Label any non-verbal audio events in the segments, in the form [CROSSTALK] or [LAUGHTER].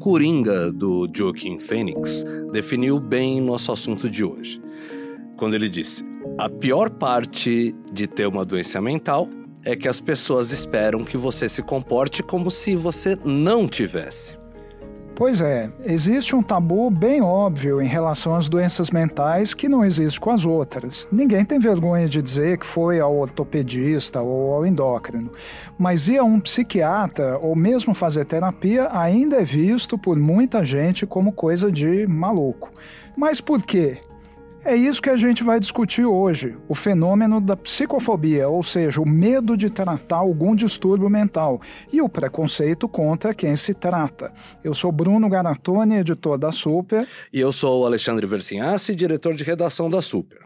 Coringa do Joaquin Phoenix definiu bem nosso assunto de hoje. Quando ele disse: A pior parte de ter uma doença mental é que as pessoas esperam que você se comporte como se você não tivesse. Pois é, existe um tabu bem óbvio em relação às doenças mentais que não existe com as outras. Ninguém tem vergonha de dizer que foi ao ortopedista ou ao endócrino, mas ir a um psiquiatra ou mesmo fazer terapia ainda é visto por muita gente como coisa de maluco. Mas por quê? É isso que a gente vai discutir hoje, o fenômeno da psicofobia, ou seja, o medo de tratar algum distúrbio mental e o preconceito contra quem se trata. Eu sou Bruno Garatoni, editor da Super. E eu sou o Alexandre Versinhassi, diretor de redação da Super.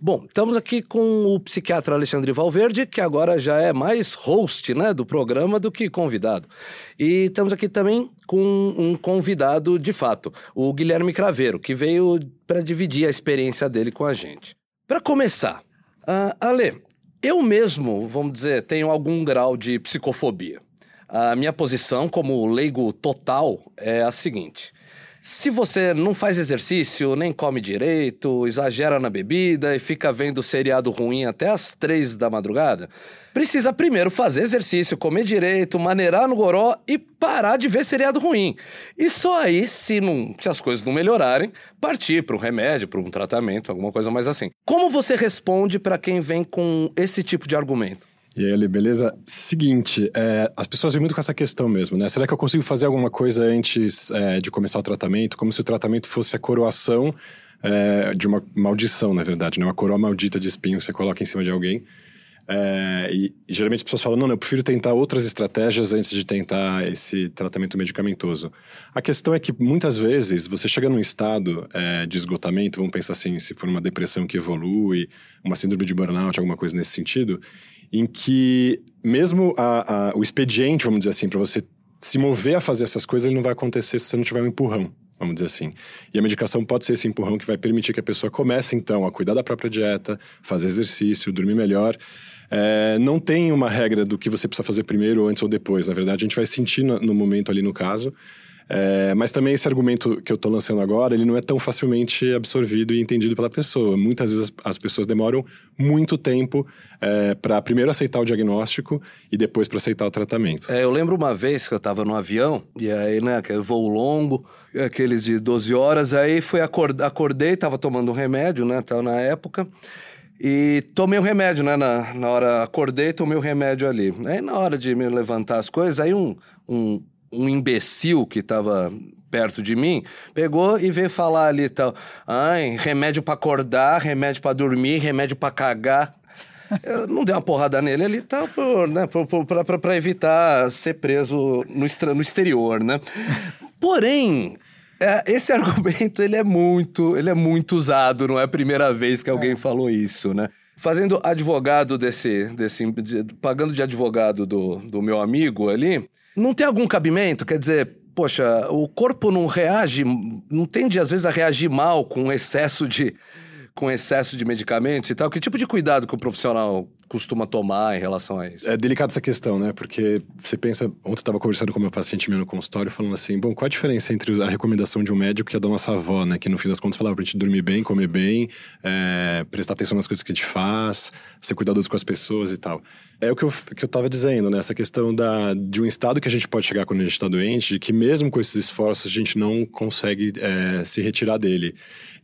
Bom, estamos aqui com o psiquiatra Alexandre Valverde, que agora já é mais host né, do programa do que convidado. E estamos aqui também com um convidado de fato, o Guilherme Craveiro, que veio para dividir a experiência dele com a gente. Para começar, uh, Ale, eu mesmo, vamos dizer, tenho algum grau de psicofobia. A minha posição como leigo total é a seguinte: se você não faz exercício, nem come direito, exagera na bebida e fica vendo seriado ruim até as três da madrugada, precisa primeiro fazer exercício, comer direito, maneirar no goró e parar de ver seriado ruim. E só aí, se, não, se as coisas não melhorarem, partir para um remédio, para um tratamento, alguma coisa mais assim. Como você responde para quem vem com esse tipo de argumento? E Ali, beleza? Seguinte, é, as pessoas vêm muito com essa questão mesmo, né? Será que eu consigo fazer alguma coisa antes é, de começar o tratamento? Como se o tratamento fosse a coroação é, de uma maldição, na verdade, né? Uma coroa maldita de espinho que você coloca em cima de alguém. É, e, geralmente as pessoas falam: não, eu prefiro tentar outras estratégias antes de tentar esse tratamento medicamentoso. A questão é que muitas vezes você chega num estado é, de esgotamento, vamos pensar assim, se for uma depressão que evolui, uma síndrome de burnout, alguma coisa nesse sentido, em que mesmo a, a, o expediente, vamos dizer assim, para você se mover a fazer essas coisas, ele não vai acontecer se você não tiver um empurrão, vamos dizer assim. E a medicação pode ser esse empurrão que vai permitir que a pessoa comece, então, a cuidar da própria dieta, fazer exercício, dormir melhor. É, não tem uma regra do que você precisa fazer primeiro, antes ou depois. Na verdade, a gente vai sentir no, no momento ali no caso. É, mas também esse argumento que eu estou lançando agora, ele não é tão facilmente absorvido e entendido pela pessoa. Muitas vezes as, as pessoas demoram muito tempo é, para primeiro aceitar o diagnóstico e depois para aceitar o tratamento. É, eu lembro uma vez que eu estava no avião, e aí, né, aquele voo longo, aqueles de 12 horas, aí fui acordar, acordei, estava tomando um remédio, né, na época, e tomei o remédio, né? Na, na hora acordei, tomei o remédio ali. Aí na hora de me levantar as coisas, aí um, um um imbecil que estava perto de mim, pegou e veio falar ali tal. Ai, remédio para acordar, remédio para dormir, remédio para cagar. Eu não dei uma porrada nele ali, tá, por, né, para evitar ser preso no, no exterior, né? Porém, é, esse [LAUGHS] argumento ele é muito, ele é muito usado, não é a primeira vez que alguém é. falou isso, né? Fazendo advogado desse, desse de, pagando de advogado do, do meu amigo ali, não tem algum cabimento? Quer dizer, poxa, o corpo não reage, não tende às vezes a reagir mal com excesso de com excesso de medicamentos e tal. Que tipo de cuidado que o profissional costuma tomar em relação a isso? É delicada essa questão, né? Porque você pensa. Ontem eu estava conversando com meu paciente meu no consultório, falando assim: bom, qual a diferença entre a recomendação de um médico e a da nossa avó, né? Que no fim das contas falava pra gente dormir bem, comer bem, é, prestar atenção nas coisas que a gente faz, ser cuidadoso com as pessoas e tal. É o que eu, que eu tava dizendo, né? Essa questão da, de um estado que a gente pode chegar quando a gente está doente, de que mesmo com esses esforços a gente não consegue é, se retirar dele.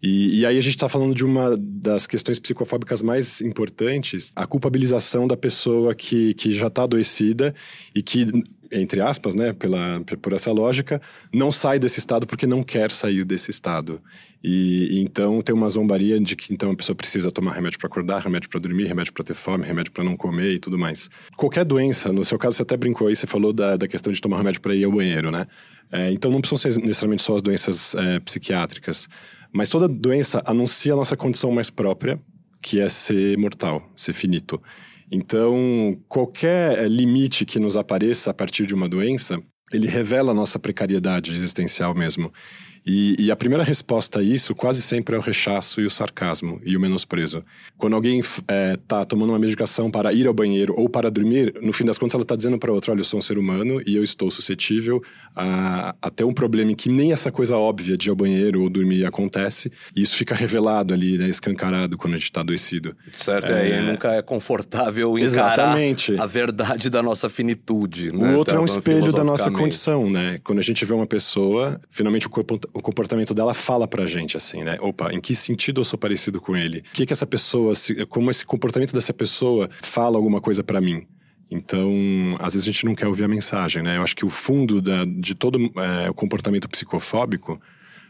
E, e aí a gente está falando de uma das questões psicofóbicas mais importantes, a culpabilização da pessoa que, que já está adoecida e que entre aspas, né, pela, por essa lógica, não sai desse estado porque não quer sair desse estado. E, e então tem uma zombaria de que então a pessoa precisa tomar remédio para acordar, remédio para dormir, remédio para ter fome, remédio para não comer e tudo mais. Qualquer doença, no seu caso você até brincou aí, você falou da, da questão de tomar remédio para ir ao banheiro, né? É, então não precisam ser necessariamente só as doenças é, psiquiátricas. Mas toda doença anuncia a nossa condição mais própria, que é ser mortal, ser finito. Então, qualquer limite que nos apareça a partir de uma doença, ele revela a nossa precariedade existencial mesmo. E, e, a primeira resposta a isso quase sempre é o rechaço e o sarcasmo e o menosprezo. Quando alguém está é, tomando uma medicação para ir ao banheiro ou para dormir, no fim das contas ela está dizendo para outro: olha, eu sou um ser humano e eu estou suscetível a, a ter um problema em que nem essa coisa óbvia de ir ao banheiro ou dormir acontece. E isso fica revelado ali, né, escancarado quando a gente está adoecido. Certo, é, é nunca é confortável encarar Exatamente. a verdade da nossa finitude. Né? O outro é um espelho da nossa condição, né? Quando a gente vê uma pessoa, finalmente o corpo o comportamento dela fala pra gente, assim, né? Opa, em que sentido eu sou parecido com ele? O que que essa pessoa, como esse comportamento dessa pessoa fala alguma coisa para mim? Então, às vezes a gente não quer ouvir a mensagem, né? Eu acho que o fundo da, de todo é, o comportamento psicofóbico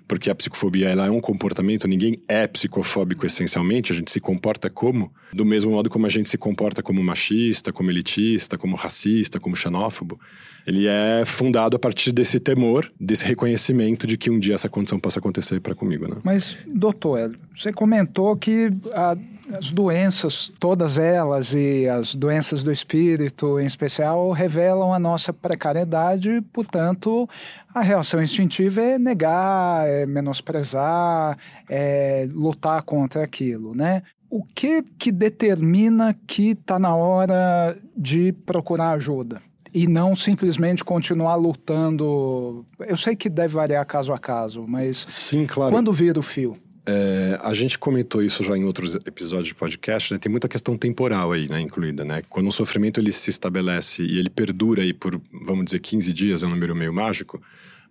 porque a psicofobia ela é um comportamento, ninguém é psicofóbico essencialmente, a gente se comporta como, do mesmo modo como a gente se comporta como machista, como elitista, como racista, como xenófobo. Ele é fundado a partir desse temor, desse reconhecimento de que um dia essa condição possa acontecer para comigo, né? Mas, doutor, você comentou que a as doenças, todas elas, e as doenças do espírito em especial, revelam a nossa precariedade, portanto, a reação instintiva é negar, é menosprezar, é lutar contra aquilo, né? O que que determina que está na hora de procurar ajuda? E não simplesmente continuar lutando. Eu sei que deve variar caso a caso, mas sim, claro. Quando vira o fio? É, a gente comentou isso já em outros episódios de podcast, né? Tem muita questão temporal aí, né, incluída, né? Quando um sofrimento ele se estabelece e ele perdura aí por, vamos dizer, 15 dias, é um número meio mágico,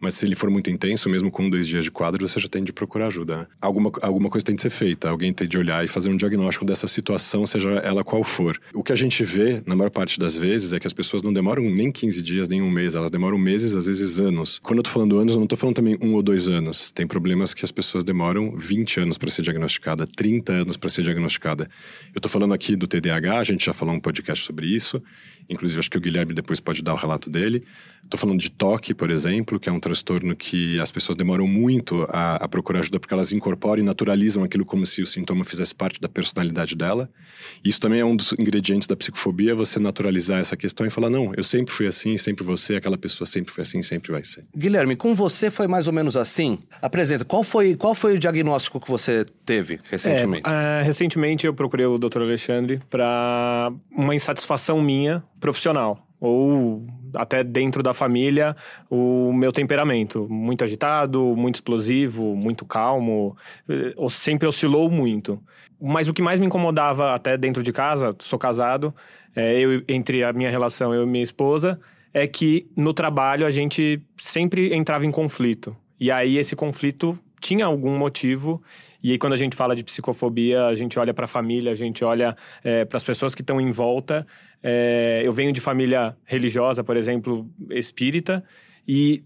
mas se ele for muito intenso, mesmo com dois dias de quadro, você já tem de procurar ajuda. Né? Alguma, alguma coisa tem de ser feita, alguém tem de olhar e fazer um diagnóstico dessa situação, seja ela qual for. O que a gente vê, na maior parte das vezes, é que as pessoas não demoram nem 15 dias, nem um mês, elas demoram meses, às vezes anos. Quando eu tô falando anos, eu não tô falando também um ou dois anos. Tem problemas que as pessoas demoram 20 anos para ser diagnosticada, 30 anos para ser diagnosticada. Eu tô falando aqui do TDAH, a gente já falou um podcast sobre isso. Inclusive, acho que o Guilherme depois pode dar o relato dele. Estou falando de toque, por exemplo, que é um transtorno que as pessoas demoram muito a, a, procurar ajuda porque elas incorporam e naturalizam aquilo como se o sintoma fizesse parte da personalidade dela. Isso também é um dos ingredientes da psicofobia, você naturalizar essa questão e falar: não, eu sempre fui assim, sempre você, aquela pessoa sempre foi assim, sempre vai ser. Guilherme, com você foi mais ou menos assim? Apresenta, qual foi, qual foi o diagnóstico que você teve recentemente? É, uh, recentemente eu procurei o Dr. Alexandre para uma insatisfação minha profissional ou até dentro da família o meu temperamento muito agitado, muito explosivo, muito calmo, eh, sempre oscilou muito. Mas o que mais me incomodava até dentro de casa, sou casado, é, eu entre a minha relação eu e minha esposa, é que no trabalho a gente sempre entrava em conflito. E aí esse conflito tinha algum motivo. E aí, quando a gente fala de psicofobia, a gente olha para a família, a gente olha é, para as pessoas que estão em volta. É, eu venho de família religiosa, por exemplo, espírita, e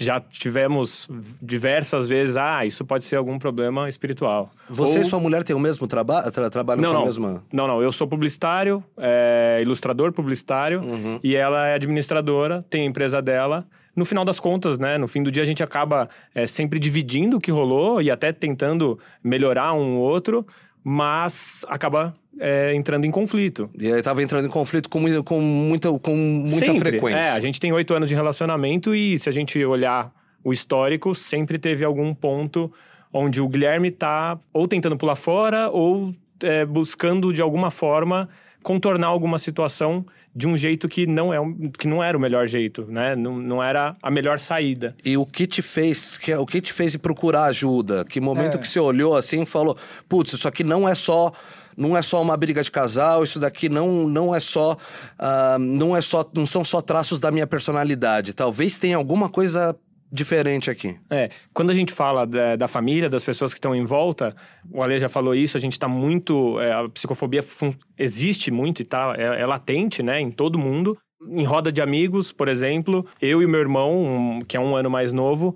já tivemos diversas vezes, ah, isso pode ser algum problema espiritual. Você Ou... e sua mulher têm o mesmo traba tra trabalho não, com não. a mesma... Não, não, eu sou publicitário, é, ilustrador publicitário, uhum. e ela é administradora, tem a empresa dela, no final das contas, né, no fim do dia a gente acaba é, sempre dividindo o que rolou e até tentando melhorar um outro, mas acaba é, entrando em conflito. E aí estava entrando em conflito com, muita, com muita, com muita sempre. frequência. É, a gente tem oito anos de relacionamento e se a gente olhar o histórico, sempre teve algum ponto onde o Guilherme está ou tentando pular fora ou é, buscando de alguma forma contornar alguma situação de um jeito que não, é, que não era o melhor jeito, né? Não, não era a melhor saída. E o que te fez, que, o que te fez procurar ajuda? Que momento é. que você olhou assim e falou, putz, isso aqui não é só não é só uma briga de casal, isso daqui não, não é só uh, não é só não são só traços da minha personalidade. Talvez tenha alguma coisa diferente aqui. É, quando a gente fala da, da família, das pessoas que estão em volta, o Ale já falou isso, a gente está muito. É, a psicofobia existe muito e tá, é, é, latente, né, em todo mundo. Em roda de amigos, por exemplo, eu e meu irmão, um, que é um ano mais novo,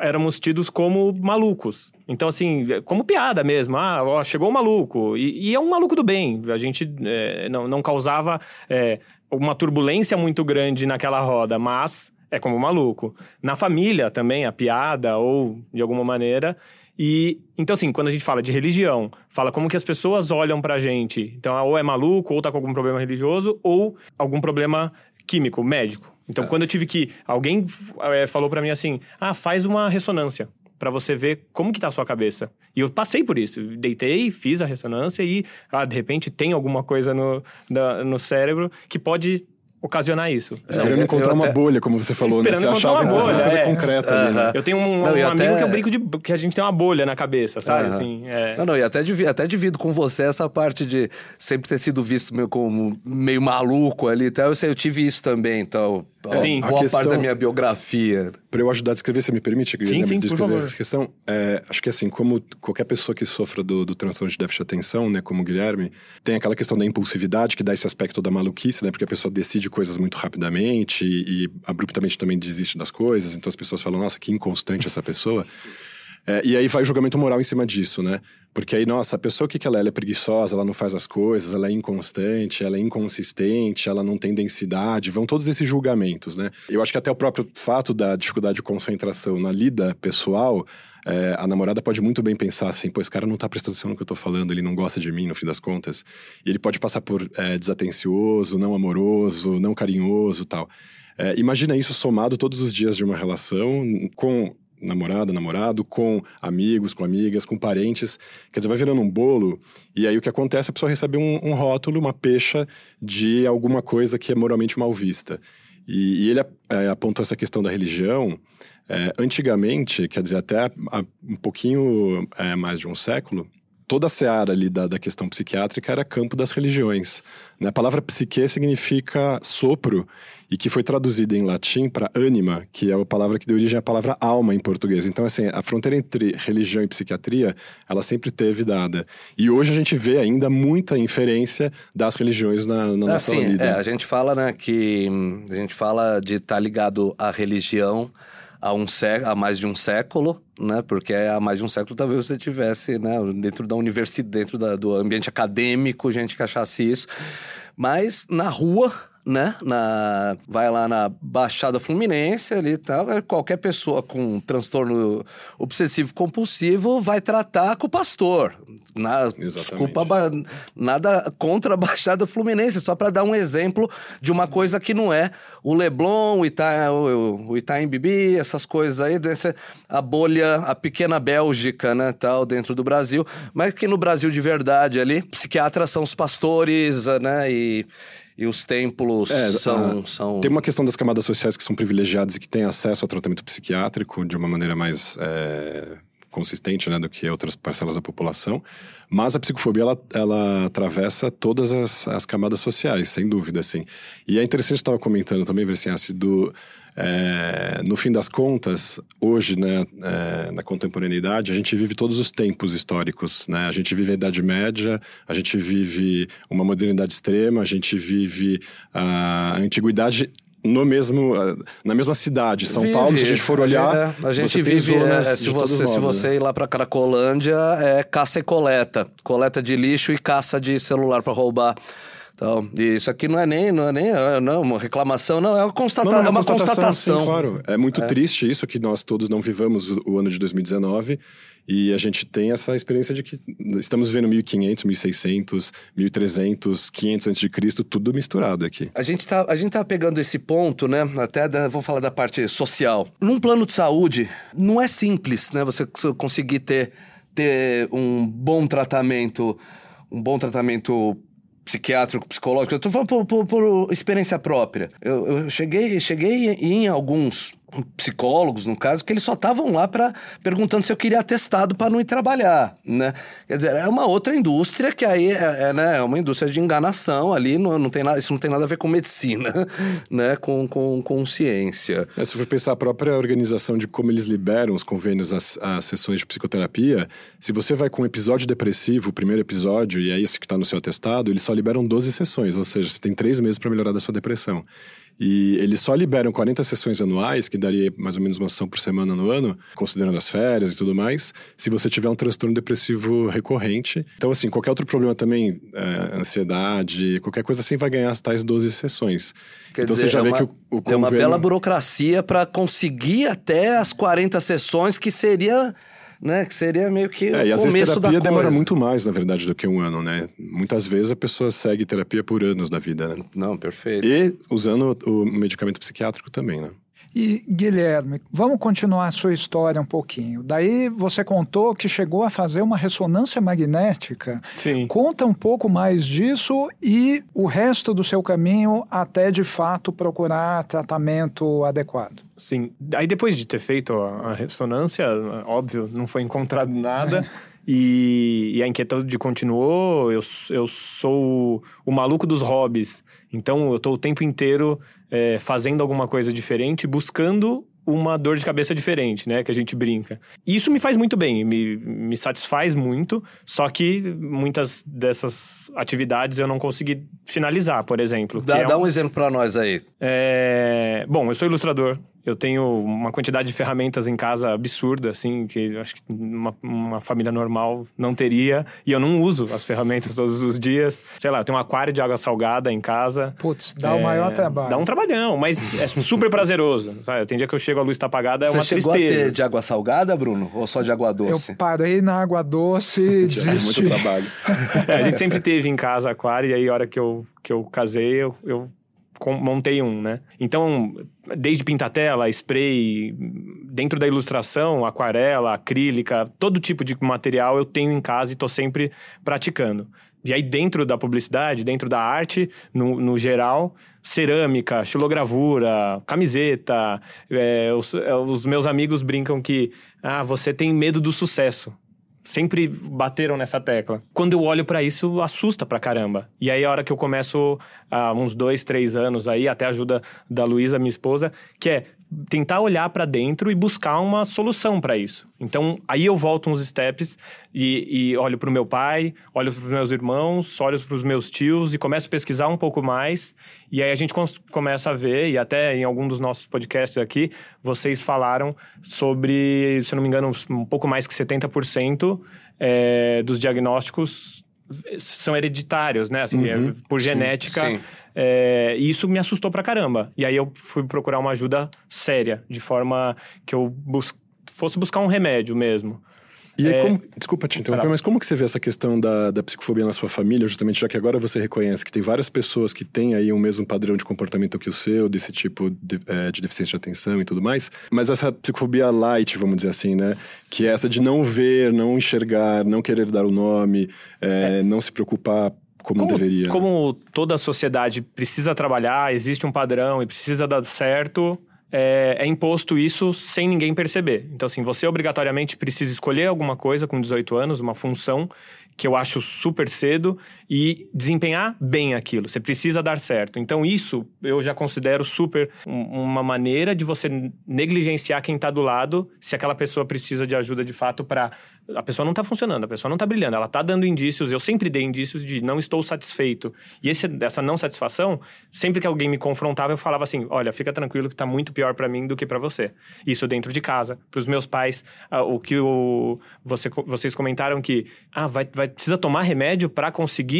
éramos tidos como malucos. Então, assim, como piada mesmo. Ah, ó, chegou um maluco. E, e, é um maluco do bem. A gente é, não, não causava é, uma turbulência muito grande naquela roda, mas é como maluco. Na família também, a piada, ou de alguma maneira. E então, assim, quando a gente fala de religião, fala como que as pessoas olham pra gente. Então, ou é maluco, ou tá com algum problema religioso, ou algum problema químico, médico. Então, é. quando eu tive que. Alguém é, falou para mim assim: ah, faz uma ressonância. para você ver como que tá a sua cabeça. E eu passei por isso. Deitei, fiz a ressonância e, ah, de repente, tem alguma coisa no, da, no cérebro que pode ocasionar isso. Esperando encontrar uma bolha, como você falou, Esperando né? Você encontrar achava uma bolha, uma coisa é. concreta ali, né? Eu tenho um, Não, um amigo até- que eu brinco de que a gente tem uma bolha na cabeça, sabe? Aham. Assim, é. Não, não, e até, divi- até divido com você essa parte de sempre ter sido visto meio como meio maluco ali e tal. Eu sei, eu tive isso também, então. Sim. Boa A questão- parte da minha biografia. Para eu ajudar a descrever, você me permite Guilherme, sim, por descrever favor. essa questão? É, acho que assim, como qualquer pessoa que sofra do, do transtorno de déficit de atenção, né, como o Guilherme, tem aquela questão da impulsividade que dá esse aspecto da maluquice, né, porque a pessoa decide coisas muito rapidamente e, e abruptamente também desiste das coisas, então as pessoas falam, nossa, que inconstante essa pessoa. É, e aí vai o julgamento moral em cima disso, né? Porque aí, nossa, a pessoa o que, que ela é? Ela é preguiçosa, ela não faz as coisas, ela é inconstante, ela é inconsistente, ela não tem densidade, vão todos esses julgamentos, né? Eu acho que até o próprio fato da dificuldade de concentração na lida pessoal, é, a namorada pode muito bem pensar assim, pô, esse cara não tá prestando atenção no que eu tô falando, ele não gosta de mim, no fim das contas. E ele pode passar por é, desatencioso, não amoroso, não carinhoso tal. É, imagina isso somado todos os dias de uma relação com namorada, namorado, com amigos, com amigas, com parentes. Quer dizer, vai virando um bolo e aí o que acontece, a pessoa recebe um, um rótulo, uma pecha de alguma coisa que é moralmente mal vista. E, e ele é, apontou essa questão da religião. É, antigamente, quer dizer, até um pouquinho é, mais de um século, toda a seara ali da, da questão psiquiátrica era campo das religiões. Né? A palavra psique significa sopro e que foi traduzida em latim para ânima, que é a palavra que deu origem à palavra alma em português. Então, assim, a fronteira entre religião e psiquiatria, ela sempre teve dada. E hoje a gente vê ainda muita inferência das religiões na, na nossa assim, vida. é, a gente fala, né, que hum, a gente fala de estar ligado à religião há, um sé há mais de um século, né? Porque há mais de um século talvez você tivesse, né, dentro da universidade, dentro da- do ambiente acadêmico, gente que achasse isso. Mas na rua, né? Na, vai lá na Baixada Fluminense ali e tal. é, Qualquer pessoa com transtorno obsessivo compulsivo vai tratar com o pastor. Na, Exatamente. desculpa, nada contra a Baixada Fluminense, só para dar um exemplo de uma coisa que não é o Leblon, o, Ita, o, o Itaim Bibi, essas coisas aí, dessa, a bolha, a pequena Bélgica, né, tal, dentro do Brasil, mas que no Brasil de verdade ali, psiquiatras são os pastores, né, e, e os templos É, são, a- são... Tem uma questão das camadas sociais que são privilegiadas e que têm acesso ao tratamento psiquiátrico de uma maneira mais é, consistente né, do que outras parcelas da população. Mas a psicofobia, ela, ela atravessa todas as, as camadas sociais, sem dúvida, assim. E é interessante, estava comentando também, ver assim, assim, do... é, no fim das contas, hoje, né, é, na contemporaneidade, a gente vive todos os tempos históricos, né? A gente vive a Idade Média, a gente vive uma modernidade extrema, a gente vive a antiguidade no mesmo, na mesma cidade, São Vive. Paulo, se a gente for olhar, A gente, é, a gente você vive. é, se, você, se você né? ir lá pra Caracolândia, é caça e coleta. Coleta de lixo e caça de celular pra roubar. Então, e isso aqui não é nem, não é nem é, não, uma reclamação, não, é uma, constata Não, não, é uma constatação. sim, claro. É muito triste isso que nós todos não vivamos o, o ano de 2019 e a gente tem essa experiência de que estamos vivendo 1500, 1600, 1300, 500 antes de Cristo, tudo misturado aqui. A gente, tá, a gente tá pegando esse ponto, né? Até da- vou falar da parte social. Num plano de saúde, não é simples, né? Você conseguir ter, ter um bom tratamento, um bom tratamento psiquiátrico, psicológico. Eu tô falando por, por- por experiência própria. Eu, eu cheguei, cheguei em alguns psicólogos, no caso, que eles só estavam lá para perguntando se eu queria atestado para não ir trabalhar, né? Quer dizer, é uma outra indústria que aí é, é, né, é uma indústria de enganação ali, não, não tem nada, isso não tem nada a ver com medicina, [LAUGHS] né? Com, com, com ciência. É, se for pensar a própria organização de como eles liberam os convênios às, às sessões de psicoterapia, se você vai com um episódio depressivo, o primeiro episódio, e é esse que está no seu atestado, eles só liberam 12 sessões, ou seja, você tem três meses para melhorar da sua depressão. E eles só liberam 40 sessões anuais, que daria mais ou menos uma sessão por semana no ano, considerando as férias e tudo mais, se você tiver um transtorno depressivo recorrente. Então, assim, qualquer outro problema também, é, ansiedade, qualquer coisa assim, vai ganhar as tais 12 sessões. Quer então dizer, você já é vê uma, que o, o é uma convênio- bela burocracia para conseguir até as 40 sessões, que seria, né? Que seria meio que É, e o às vezes começo da terapia demora muito mais, na verdade, do que um ano, né? Muitas vezes a pessoa segue terapia por anos da vida, né? Não, perfeito. E usando o medicamento psiquiátrico também, né? E, Guilherme, vamos continuar a sua história um pouquinho. Daí você contou que chegou a fazer uma ressonância magnética. Sim. Conta um pouco mais disso e o resto do seu caminho até de fato procurar tratamento adequado. Sim. Aí depois de ter feito a ressonância, óbvio, não foi encontrado nada. É. E, e, a inquietude continuou. Eu, eu sou o, o maluco dos hobbies. Então eu estou o tempo inteiro é, fazendo alguma coisa diferente, buscando uma dor de cabeça diferente, né? Que a gente brinca. E isso me faz muito bem, me, me satisfaz muito, só que muitas dessas atividades eu não consegui finalizar, por exemplo. Dá, é dá um, um exemplo para nós aí. É... Bom, eu sou ilustrador, eu tenho uma quantidade de ferramentas em casa absurda, assim, que eu acho que uma, uma, família normal não teria. E eu não uso as ferramentas todos os dias. Sei lá, eu tenho um aquário de água salgada em casa. Putz, dá é, o maior trabalho. Dá um trabalhão, mas é super prazeroso. Sabe? Tem dia que eu chego, a luz tá apagada, é Você uma tristeza. Você chegou a ter de água salgada, Bruno? Ou só de água doce? Eu parei na água doce [LAUGHS] e desisti. muito trabalho. É, a gente sempre teve em casa aquário, e aí a hora que eu, que eu casei, eu, eu montei um, né? Então, desde pintatela, spray, dentro da ilustração, aquarela, acrílica, todo tipo de material eu tenho em casa e estou sempre praticando. E aí, dentro da publicidade, dentro da arte, no, no geral, cerâmica, xilogravura, camiseta. É, os, é, os meus amigos brincam que ah, você tem medo do sucesso. Sempre bateram nessa tecla. Quando eu olho para isso, assusta pra caramba. E aí, a hora que eu começo, há uns dois, três anos aí, até a ajuda da Luísa, minha esposa, que é tentar olhar para dentro e buscar uma solução para isso. Então, aí eu volto uns steps e, e olho para o meu pai, olho para os meus irmãos, olho para os meus tios e começo a pesquisar um pouco mais. E aí a gente começa a ver, e até em algum dos nossos podcasts aqui, vocês falaram sobre, se não me engano, um pouco mais que 70% é, dos diagnósticos são hereditários, né? Assim, uhum, é, por genética. Sim, sim. É, e isso me assustou pra caramba. E aí eu fui procurar uma ajuda séria, de forma que eu bus fosse buscar um remédio mesmo. E é... como, desculpa te interromper, mas como que você vê essa questão da, da psicofobia na sua família, justamente já que agora você reconhece que tem várias pessoas que têm aí o mesmo padrão de comportamento que o seu, desse tipo de, é, de deficiência de atenção e tudo mais, mas essa psicofobia light, vamos dizer assim, né? Que é essa de não ver, não enxergar, não querer dar o nome, é, é. não se preocupar como, como, deveria. Como toda a sociedade precisa trabalhar, existe um padrão e precisa dar certo, é, é, imposto isso sem ninguém perceber. Então, assim, você obrigatoriamente precisa escolher alguma coisa com 18 anos, uma função que eu acho super cedo, e desempenhar bem aquilo. Você precisa dar certo. Então, isso eu já considero super uma maneira de você negligenciar quem está do lado se aquela pessoa precisa de ajuda de fato para a pessoa não está funcionando, a pessoa não está brilhando, ela está dando indícios, eu sempre dei indícios de não estou satisfeito. E esse, essa não satisfação, sempre que alguém me confrontava, eu falava assim: olha, fica tranquilo que está muito pior para mim do que para você. Isso dentro de casa, para os meus pais, o que o, você, vocês comentaram que ah, vai, vai, precisa tomar remédio para conseguir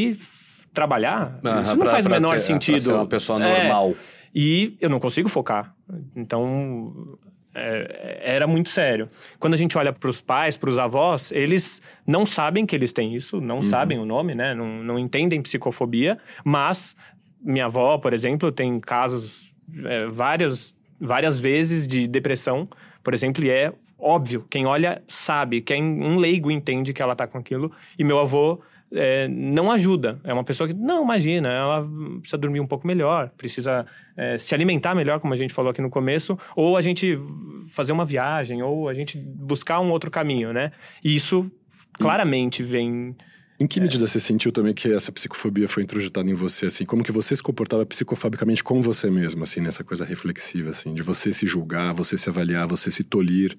trabalhar? Ah, Isso não pra, faz o menor ter, sentido. Ser uma pessoa normal. É, e eu não consigo focar. Então, é, era muito sério. Quando a gente olha para os pais, para os avós, eles não sabem que eles têm isso, não uhum. sabem o nome, né? Não, não entendem psicofobia, mas minha avó, por exemplo, tem casos é, várias, várias vezes de depressão, por exemplo, e é óbvio, quem olha sabe, quem um leigo entende que ela está com aquilo, e meu avô é, não ajuda. É uma pessoa que, não, imagina, ela precisa dormir um pouco melhor, precisa é, se alimentar melhor, como a gente falou aqui no começo, ou a gente fazer uma viagem, ou a gente buscar um outro caminho, né? E isso claramente vem. Em que medida é... você sentiu também que essa psicofobia foi introjetada em você, assim? Como que você se comportava psicofobicamente com você mesmo, assim, nessa coisa reflexiva, assim? De você se julgar, você se avaliar, você se tolir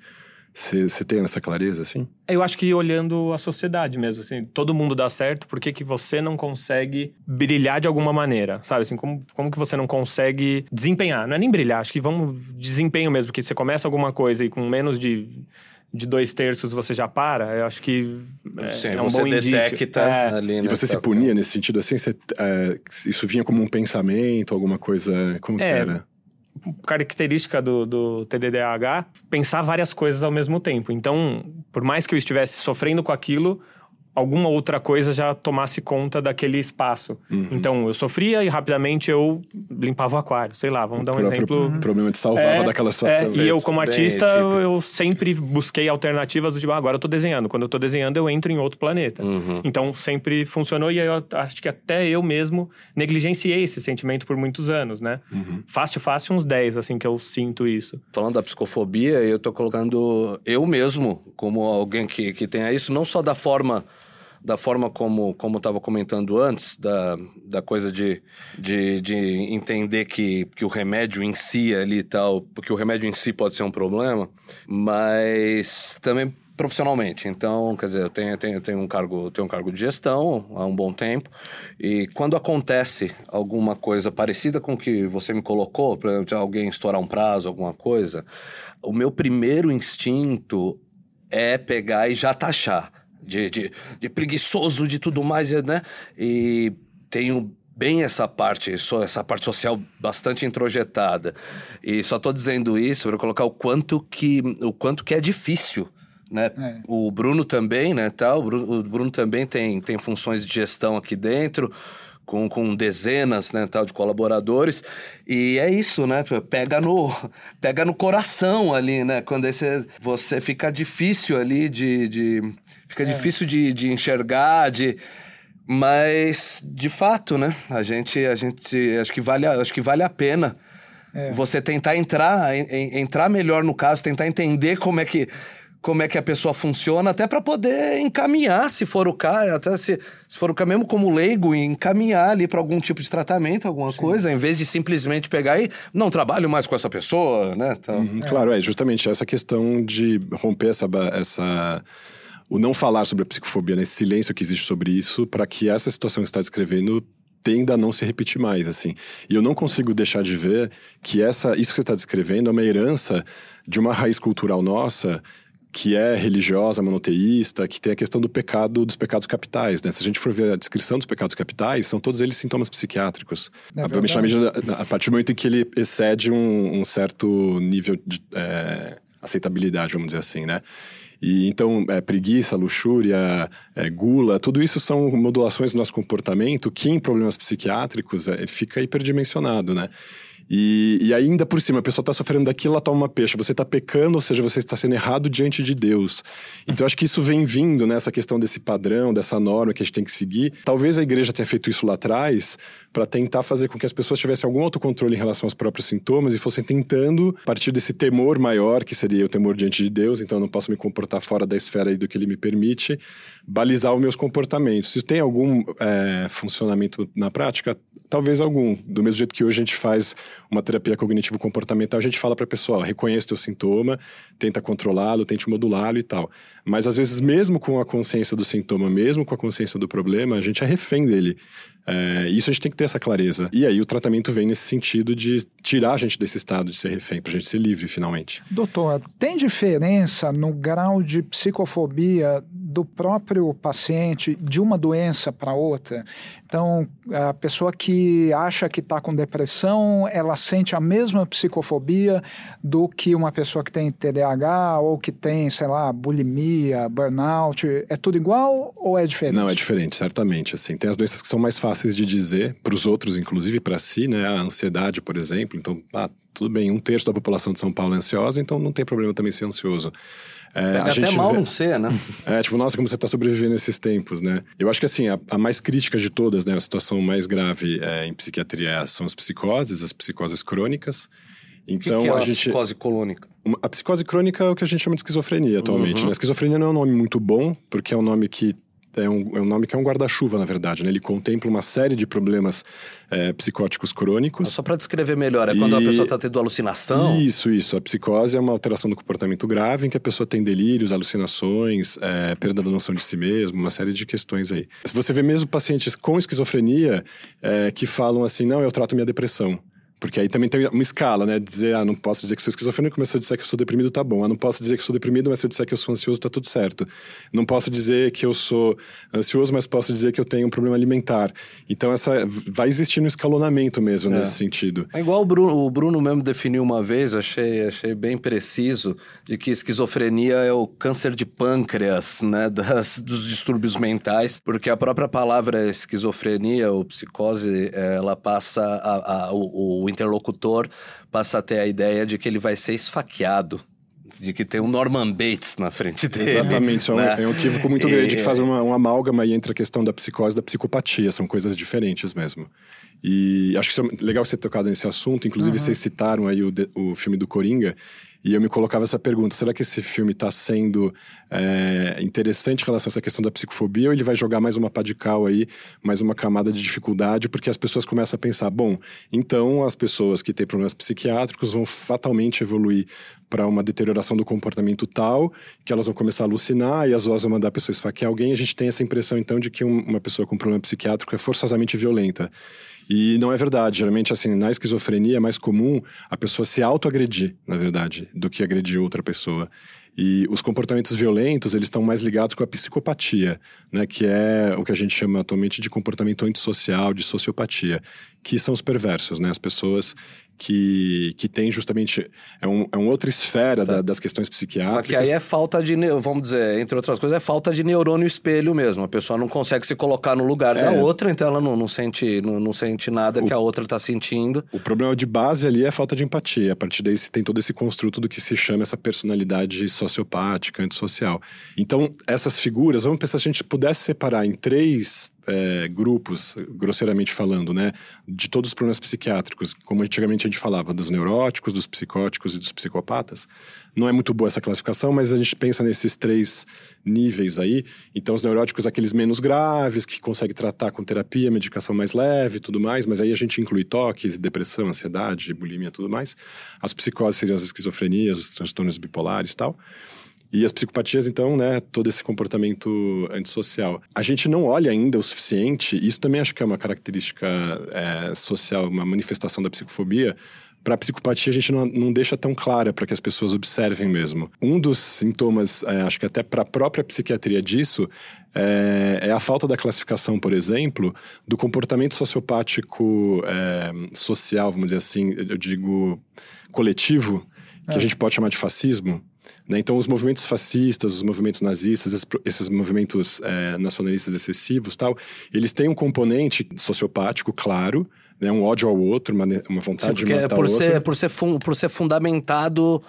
você tem essa clareza, assim? Eu acho que olhando a sociedade mesmo, assim, todo mundo dá certo, por que, que você não consegue brilhar de alguma maneira, sabe? Assim, como, como que você não consegue desempenhar? Não é nem brilhar, acho que vamos desempenho mesmo, porque você começa alguma coisa e com menos de de dois terços você já para, eu acho que é, Sim, é um bom detecta é. ali, E você se punia nesse sentido assim? Você, é, isso vinha como um pensamento, alguma coisa... Como que é, era? Característica do, do TDDH pensar várias coisas ao mesmo tempo. Então, por mais que eu estivesse sofrendo com aquilo, alguma outra coisa já tomasse conta daquele espaço. Uhum. Então, eu sofria e rapidamente eu limpava o aquário. Sei lá, vamos o dar um exemplo. O problema te salvava é, daquela situação. É, e eu, como artista, eu sempre busquei alternativas do tipo, ah, agora eu tô desenhando. Quando eu tô desenhando, eu entro em outro planeta. Uhum. Então, sempre funcionou e eu acho que até eu mesmo negligenciei esse sentimento por muitos anos, né? Uhum. Fácil, fácil, uns 10, assim, que eu sinto isso. Falando da psicofobia, eu tô colocando eu mesmo como alguém que, que tenha isso, não só da forma da forma como como estava comentando antes, da, da coisa de, de, de entender que, que o remédio em si ali e tal, porque o remédio em si pode ser um problema, mas também profissionalmente. Então, quer dizer, eu tenho, tenho, tenho, um cargo, tenho um cargo de gestão há um bom tempo. E quando acontece alguma coisa parecida com o que você me colocou, exemplo, alguém estourar um prazo, alguma coisa, o meu primeiro instinto é pegar e já taxar de, de, de preguiçoso, de tudo mais, né? E tenho bem essa parte, essa parte social bastante introjetada. E só estou dizendo isso para colocar o quanto que, o quanto que é difícil. Né? É. O Bruno também, né? Tal, o Bruno, o Bruno também tem, tem funções de gestão aqui dentro com, com dezenas né, tal, de colaboradores. E é isso, né? Pega no, pega no coração ali, né? Quando esse, você fica difícil ali de. de fica é. difícil de, de enxergar, de. Mas, de fato, né? A gente, a gente acho que vale, acho que vale a pena. É. Você tentar entrar, en, entrar melhor no caso, tentar entender como é que como é que a pessoa funciona, até para poder encaminhar, se for o caso, até se, se for o caso, mesmo como leigo, encaminhar ali para algum tipo de tratamento, alguma Sim. coisa, em vez de simplesmente pegar e não trabalho mais com essa pessoa, né? Então, uhum, é. Claro, é justamente essa questão de romper essa, essa o não falar sobre a psicofobia, nesse silêncio que existe sobre isso, para que essa situação que está descrevendo tenda a não se repetir mais, assim. E eu não consigo deixar de ver que essa, isso que você está descrevendo é uma herança de uma raiz cultural nossa que é religiosa, monoteísta, que tem a questão do pecado, dos pecados capitais, né? Se a gente for ver a descrição dos pecados capitais, são todos eles sintomas psiquiátricos. É a, a partir do momento em que ele excede um, um certo nível de é, aceitabilidade, vamos dizer assim, né? E então, é, preguiça, luxúria, é, gula, tudo isso são modulações do nosso comportamento que em problemas psiquiátricos é, fica hiperdimensionado, né? E, e ainda por cima, a pessoa está sofrendo daquilo, ela toma uma peixe. Você está pecando, ou seja, você está sendo errado diante de Deus. Então, acho que isso vem vindo né, questão desse padrão, dessa norma que a gente tem que seguir. Talvez a igreja tenha feito isso lá atrás para tentar fazer com que as pessoas tivessem algum autocontrole em relação aos próprios sintomas e fossem tentando, a partir desse temor maior, que seria o temor diante de Deus, então eu não posso me comportar fora da esfera do que ele me permite, balizar os meus comportamentos. Se tem algum é, funcionamento na prática, talvez algum. Do mesmo jeito que hoje a gente faz uma terapia cognitivo-comportamental, a gente fala para a pessoa, reconheça o teu sintoma, tenta controlá-lo, tente modulá-lo e tal. Mas às vezes, mesmo com a consciência do sintoma, mesmo com a consciência do problema, a gente é refém dele. É, isso a gente tem que ter essa clareza. E aí o tratamento vem nesse sentido de tirar a gente desse estado de ser refém, para a gente ser livre finalmente. Doutor, tem diferença no grau de psicofobia do próprio paciente de uma doença para outra? Então, a pessoa que acha que está com depressão, ela sente a mesma psicofobia do que uma pessoa que tem TDAH ou que tem, sei lá, bulimia, burnout. É tudo igual ou é diferente? Não, é diferente, certamente. Assim, tem as doenças que são mais fáceis de dizer para os outros, inclusive para si, né? A ansiedade, por exemplo. Então, ah, tudo bem, um terço da população de São Paulo é ansiosa, então não tem problema também ser ansioso. É, a gente até mal vê... não ser, né? [LAUGHS] É, tipo, nossa, como você está sobrevivendo nesses tempos, né? Eu acho que, assim, a, a, mais crítica de todas, né? A situação mais grave é, em psiquiatria são as psicoses, as psicoses crônicas. Então, que que é a, a gente... psicose crônica? A psicose crônica é o que a gente chama de esquizofrenia atualmente. Uhum. Né? A esquizofrenia não é um nome muito bom, porque é um nome que é um, é um nome que é um guarda-chuva, na verdade. Né? Ele contempla uma série de problemas é, psicóticos crônicos. Só para descrever melhor, é quando e... a pessoa está tendo alucinação? Isso, isso. A psicose é uma alteração do comportamento grave em que a pessoa tem delírios, alucinações, é, perda da noção de si mesmo, uma série de questões aí. Se você vê mesmo pacientes com esquizofrenia é, que falam assim, não, eu trato minha depressão Porque aí também tem uma escala, né? Dizer, ah, não posso dizer que sou esquizofrênico, mas se eu disser que eu sou deprimido, tá bom. Ah, não posso dizer que sou deprimido, mas se eu disser que eu sou ansioso, tá tudo certo. Não posso dizer que eu sou ansioso, mas posso dizer que eu tenho um problema alimentar. Então, essa vai existir um escalonamento mesmo é. nesse sentido. É igual o Bruno, o Bruno mesmo definiu uma vez, achei, achei bem preciso, de que esquizofrenia é o câncer de pâncreas, né? [LAUGHS] Das, dos distúrbios mentais, porque a própria palavra esquizofrenia ou psicose, ela passa a, a, o, o interlocutor passa a ter a ideia de que ele vai ser esfaqueado de que tem um Norman Bates na frente dele. Exatamente, isso né? é, um, é um equívoco muito e... grande que faz uma, uma amálgama aí entre a questão da psicose e da psicopatia, são coisas diferentes mesmo. E acho que é legal você ter tocado nesse assunto, inclusive uhum. vocês citaram aí o, o filme do Coringa, e eu me colocava essa pergunta: será que esse filme está sendo é, interessante em relação a essa questão da psicofobia ou ele vai jogar mais uma pá de cal aí, mais uma camada de dificuldade, porque as pessoas começam a pensar: bom, então as pessoas que têm problemas psiquiátricos vão fatalmente evoluir para uma deterioração do comportamento tal que elas vão começar a alucinar e as vozes vão mandar a pessoa esfaquear alguém. A gente tem essa impressão então de que uma pessoa com problema psiquiátrico é forçosamente violenta. E não é verdade. Geralmente, assim, na esquizofrenia é mais comum a pessoa se autoagredir, na verdade, do que agredir outra pessoa. E os comportamentos violentos, eles estão mais ligados com a psicopatia, né, que é o que a gente chama atualmente de comportamento antissocial, de sociopatia, que são os perversos, né, as pessoas que, que tem justamente. É, um, é uma outra esfera tá. da, das questões psiquiátricas. Porque aí é falta de. Vamos dizer, entre outras coisas, é falta de neurônio espelho mesmo. A pessoa não consegue se colocar no lugar é. da outra, então ela não, não, sente, não, não sente nada o, que a outra está sentindo. O problema de base ali é a falta de empatia. A partir daí você tem todo esse construto do que se chama essa personalidade sociopática, antissocial. Então, essas figuras, vamos pensar se a gente pudesse separar em três é, grupos, grosseiramente falando, né, de todos os problemas psiquiátricos, como antigamente a gente falava, dos neuróticos, dos psicóticos e dos psicopatas. Não é muito boa essa classificação, mas a gente pensa nesses três níveis aí. Então, os neuróticos, aqueles menos graves, que consegue tratar com terapia, medicação mais leve e tudo mais, mas aí a gente inclui toques, depressão, ansiedade, bulimia tudo mais. As psicoses seriam as esquizofrenias, os transtornos bipolares e tal. E as psicopatias, então, né, todo esse comportamento antissocial. A gente não olha ainda o suficiente, isso também acho que é uma característica é, social, uma manifestação da psicofobia, para a psicopatia a gente não, não deixa tão clara para que as pessoas observem mesmo. Um dos sintomas, é, acho que até para a própria psiquiatria disso, é, é, a falta da classificação, por exemplo, do comportamento sociopático é, social, vamos dizer assim, eu digo coletivo, que a é. gente pode chamar de fascismo, né? Então, os movimentos fascistas, os movimentos nazistas, esses, esses movimentos é, nacionalistas excessivos tal, eles têm um componente sociopático, claro, né? um ódio ao outro, uma, uma vontade Sim, de matar é por o ser, outro. Por ser, por ser fundamentado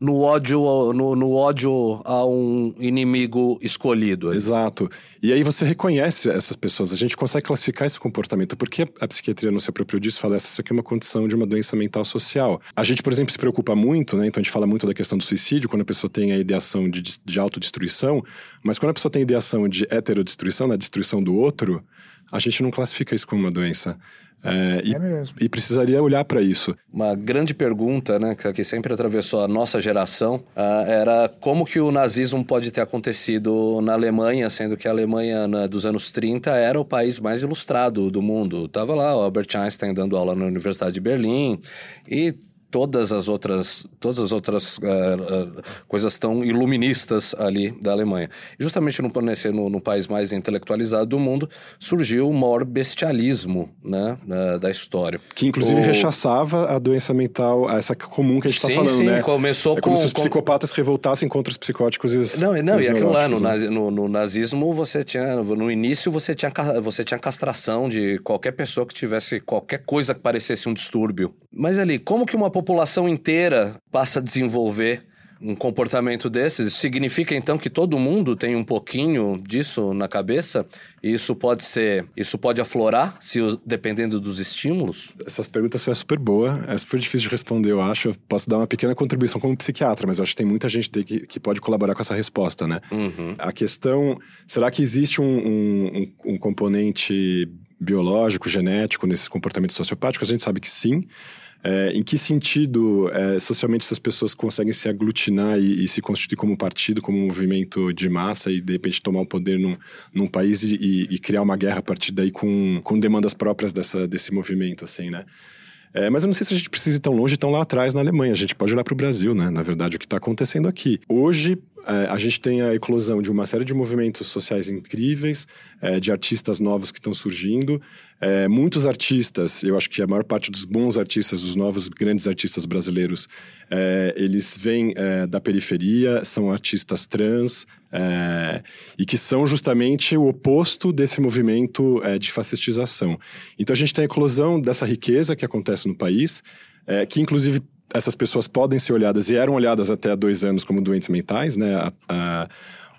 no ódio, no, no, ódio a um inimigo escolhido. Exato. E aí você reconhece essas pessoas, a gente consegue classificar esse comportamento. Porque a psiquiatria não se apropriou disso fala, essa aqui é uma condição de uma doença mental social. A gente, por exemplo, se preocupa muito, né? Então a gente fala muito da questão do suicídio, quando a pessoa tem a ideação de, de autodestruição, mas quando a pessoa tem a ideação de heterodestruição, na destruição do outro, a gente não classifica isso como uma doença. É, e, é mesmo. e precisaria olhar para isso. Uma grande pergunta, né, que sempre atravessou a nossa geração, uh, era como que o nazismo pode ter acontecido na Alemanha, sendo que a Alemanha né, dos anos 30 era o país mais ilustrado do mundo. Tava lá o Albert Einstein dando aula na Universidade de Berlim e todas as outras, todas as outras uh, uh, coisas tão iluministas ali da Alemanha. E justamente no, no, no, país mais intelectualizado do mundo surgiu o maior bestialismo né, da, da história. Que inclusive o... rechaçava a doença mental, essa comum que a gente está falando, sim, né? começou é como se os psicopatas com... revoltassem contra os psicóticos e os Não, não os e aquilo lá, no, né? no, no, nazismo você tinha, no início você tinha, você tinha castração de qualquer pessoa que tivesse qualquer coisa que parecesse um distúrbio. Mas ali, como que uma população inteira passa a desenvolver um comportamento desses, significa então que todo mundo tem um pouquinho disso na cabeça? E isso pode ser, isso pode aflorar, se dependendo dos estímulos? Essas perguntas foi super boa, é super difícil de responder, eu acho. Eu posso dar uma pequena contribuição como psiquiatra, mas eu acho que tem muita gente que, que pode colaborar com essa resposta, né? Uhum. A questão, será que existe um, um, um componente biológico, genético nesses comportamentos sociopáticos? A gente sabe que sim. É, em que sentido é, socialmente essas pessoas conseguem se aglutinar e, e, se constituir como partido, como um movimento de massa e de repente tomar o poder num, num país e, e, criar uma guerra a partir daí com, com demandas próprias dessa, desse movimento, assim, né? É, mas eu não sei se a gente precisa ir tão longe, tão lá atrás na Alemanha. A gente pode olhar para o Brasil, né? Na verdade, o que está acontecendo aqui. Hoje, a gente tem a eclosão de uma série de movimentos sociais incríveis, é, de artistas novos que estão surgindo. É, muitos artistas, eu acho que a maior parte dos bons artistas, dos novos grandes artistas brasileiros, é, eles vêm é, da periferia, são artistas trans, é, e que são justamente o oposto desse movimento de fascistização. Então a gente tem a eclosão dessa riqueza que acontece no país, que inclusive essas pessoas podem ser olhadas e eram olhadas até há dois anos como doentes mentais, né? A, a,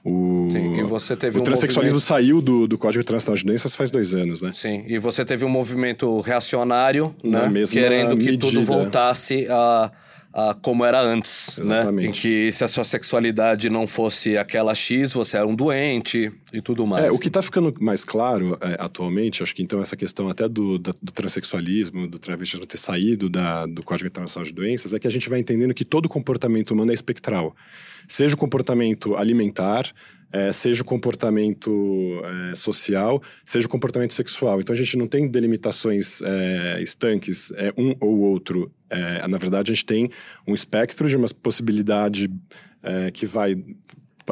o, Sim, e você teve o um transexualismo movimento... saiu do, do Código Internacional de Doenças faz dois anos, né? Sim, e você teve um movimento reacionário, né? Querendo que medida. tudo voltasse a, a como era antes, Exatamente. né? Em que se a sua sexualidade não fosse aquela X, você era um doente e tudo mais. É, o que está ficando mais claro é, atualmente, acho que então essa questão até do, da- do transexualismo, do travestismo ter saído da- do Código Internacional de Doenças, é que a gente vai entendendo que todo comportamento humano é espectral. Seja o comportamento alimentar, é, seja o comportamento é, social, seja o comportamento sexual. Então a gente não tem delimitações é, estanques, é um ou outro. É, na verdade, a gente tem um espectro de uma possibilidade é, que vai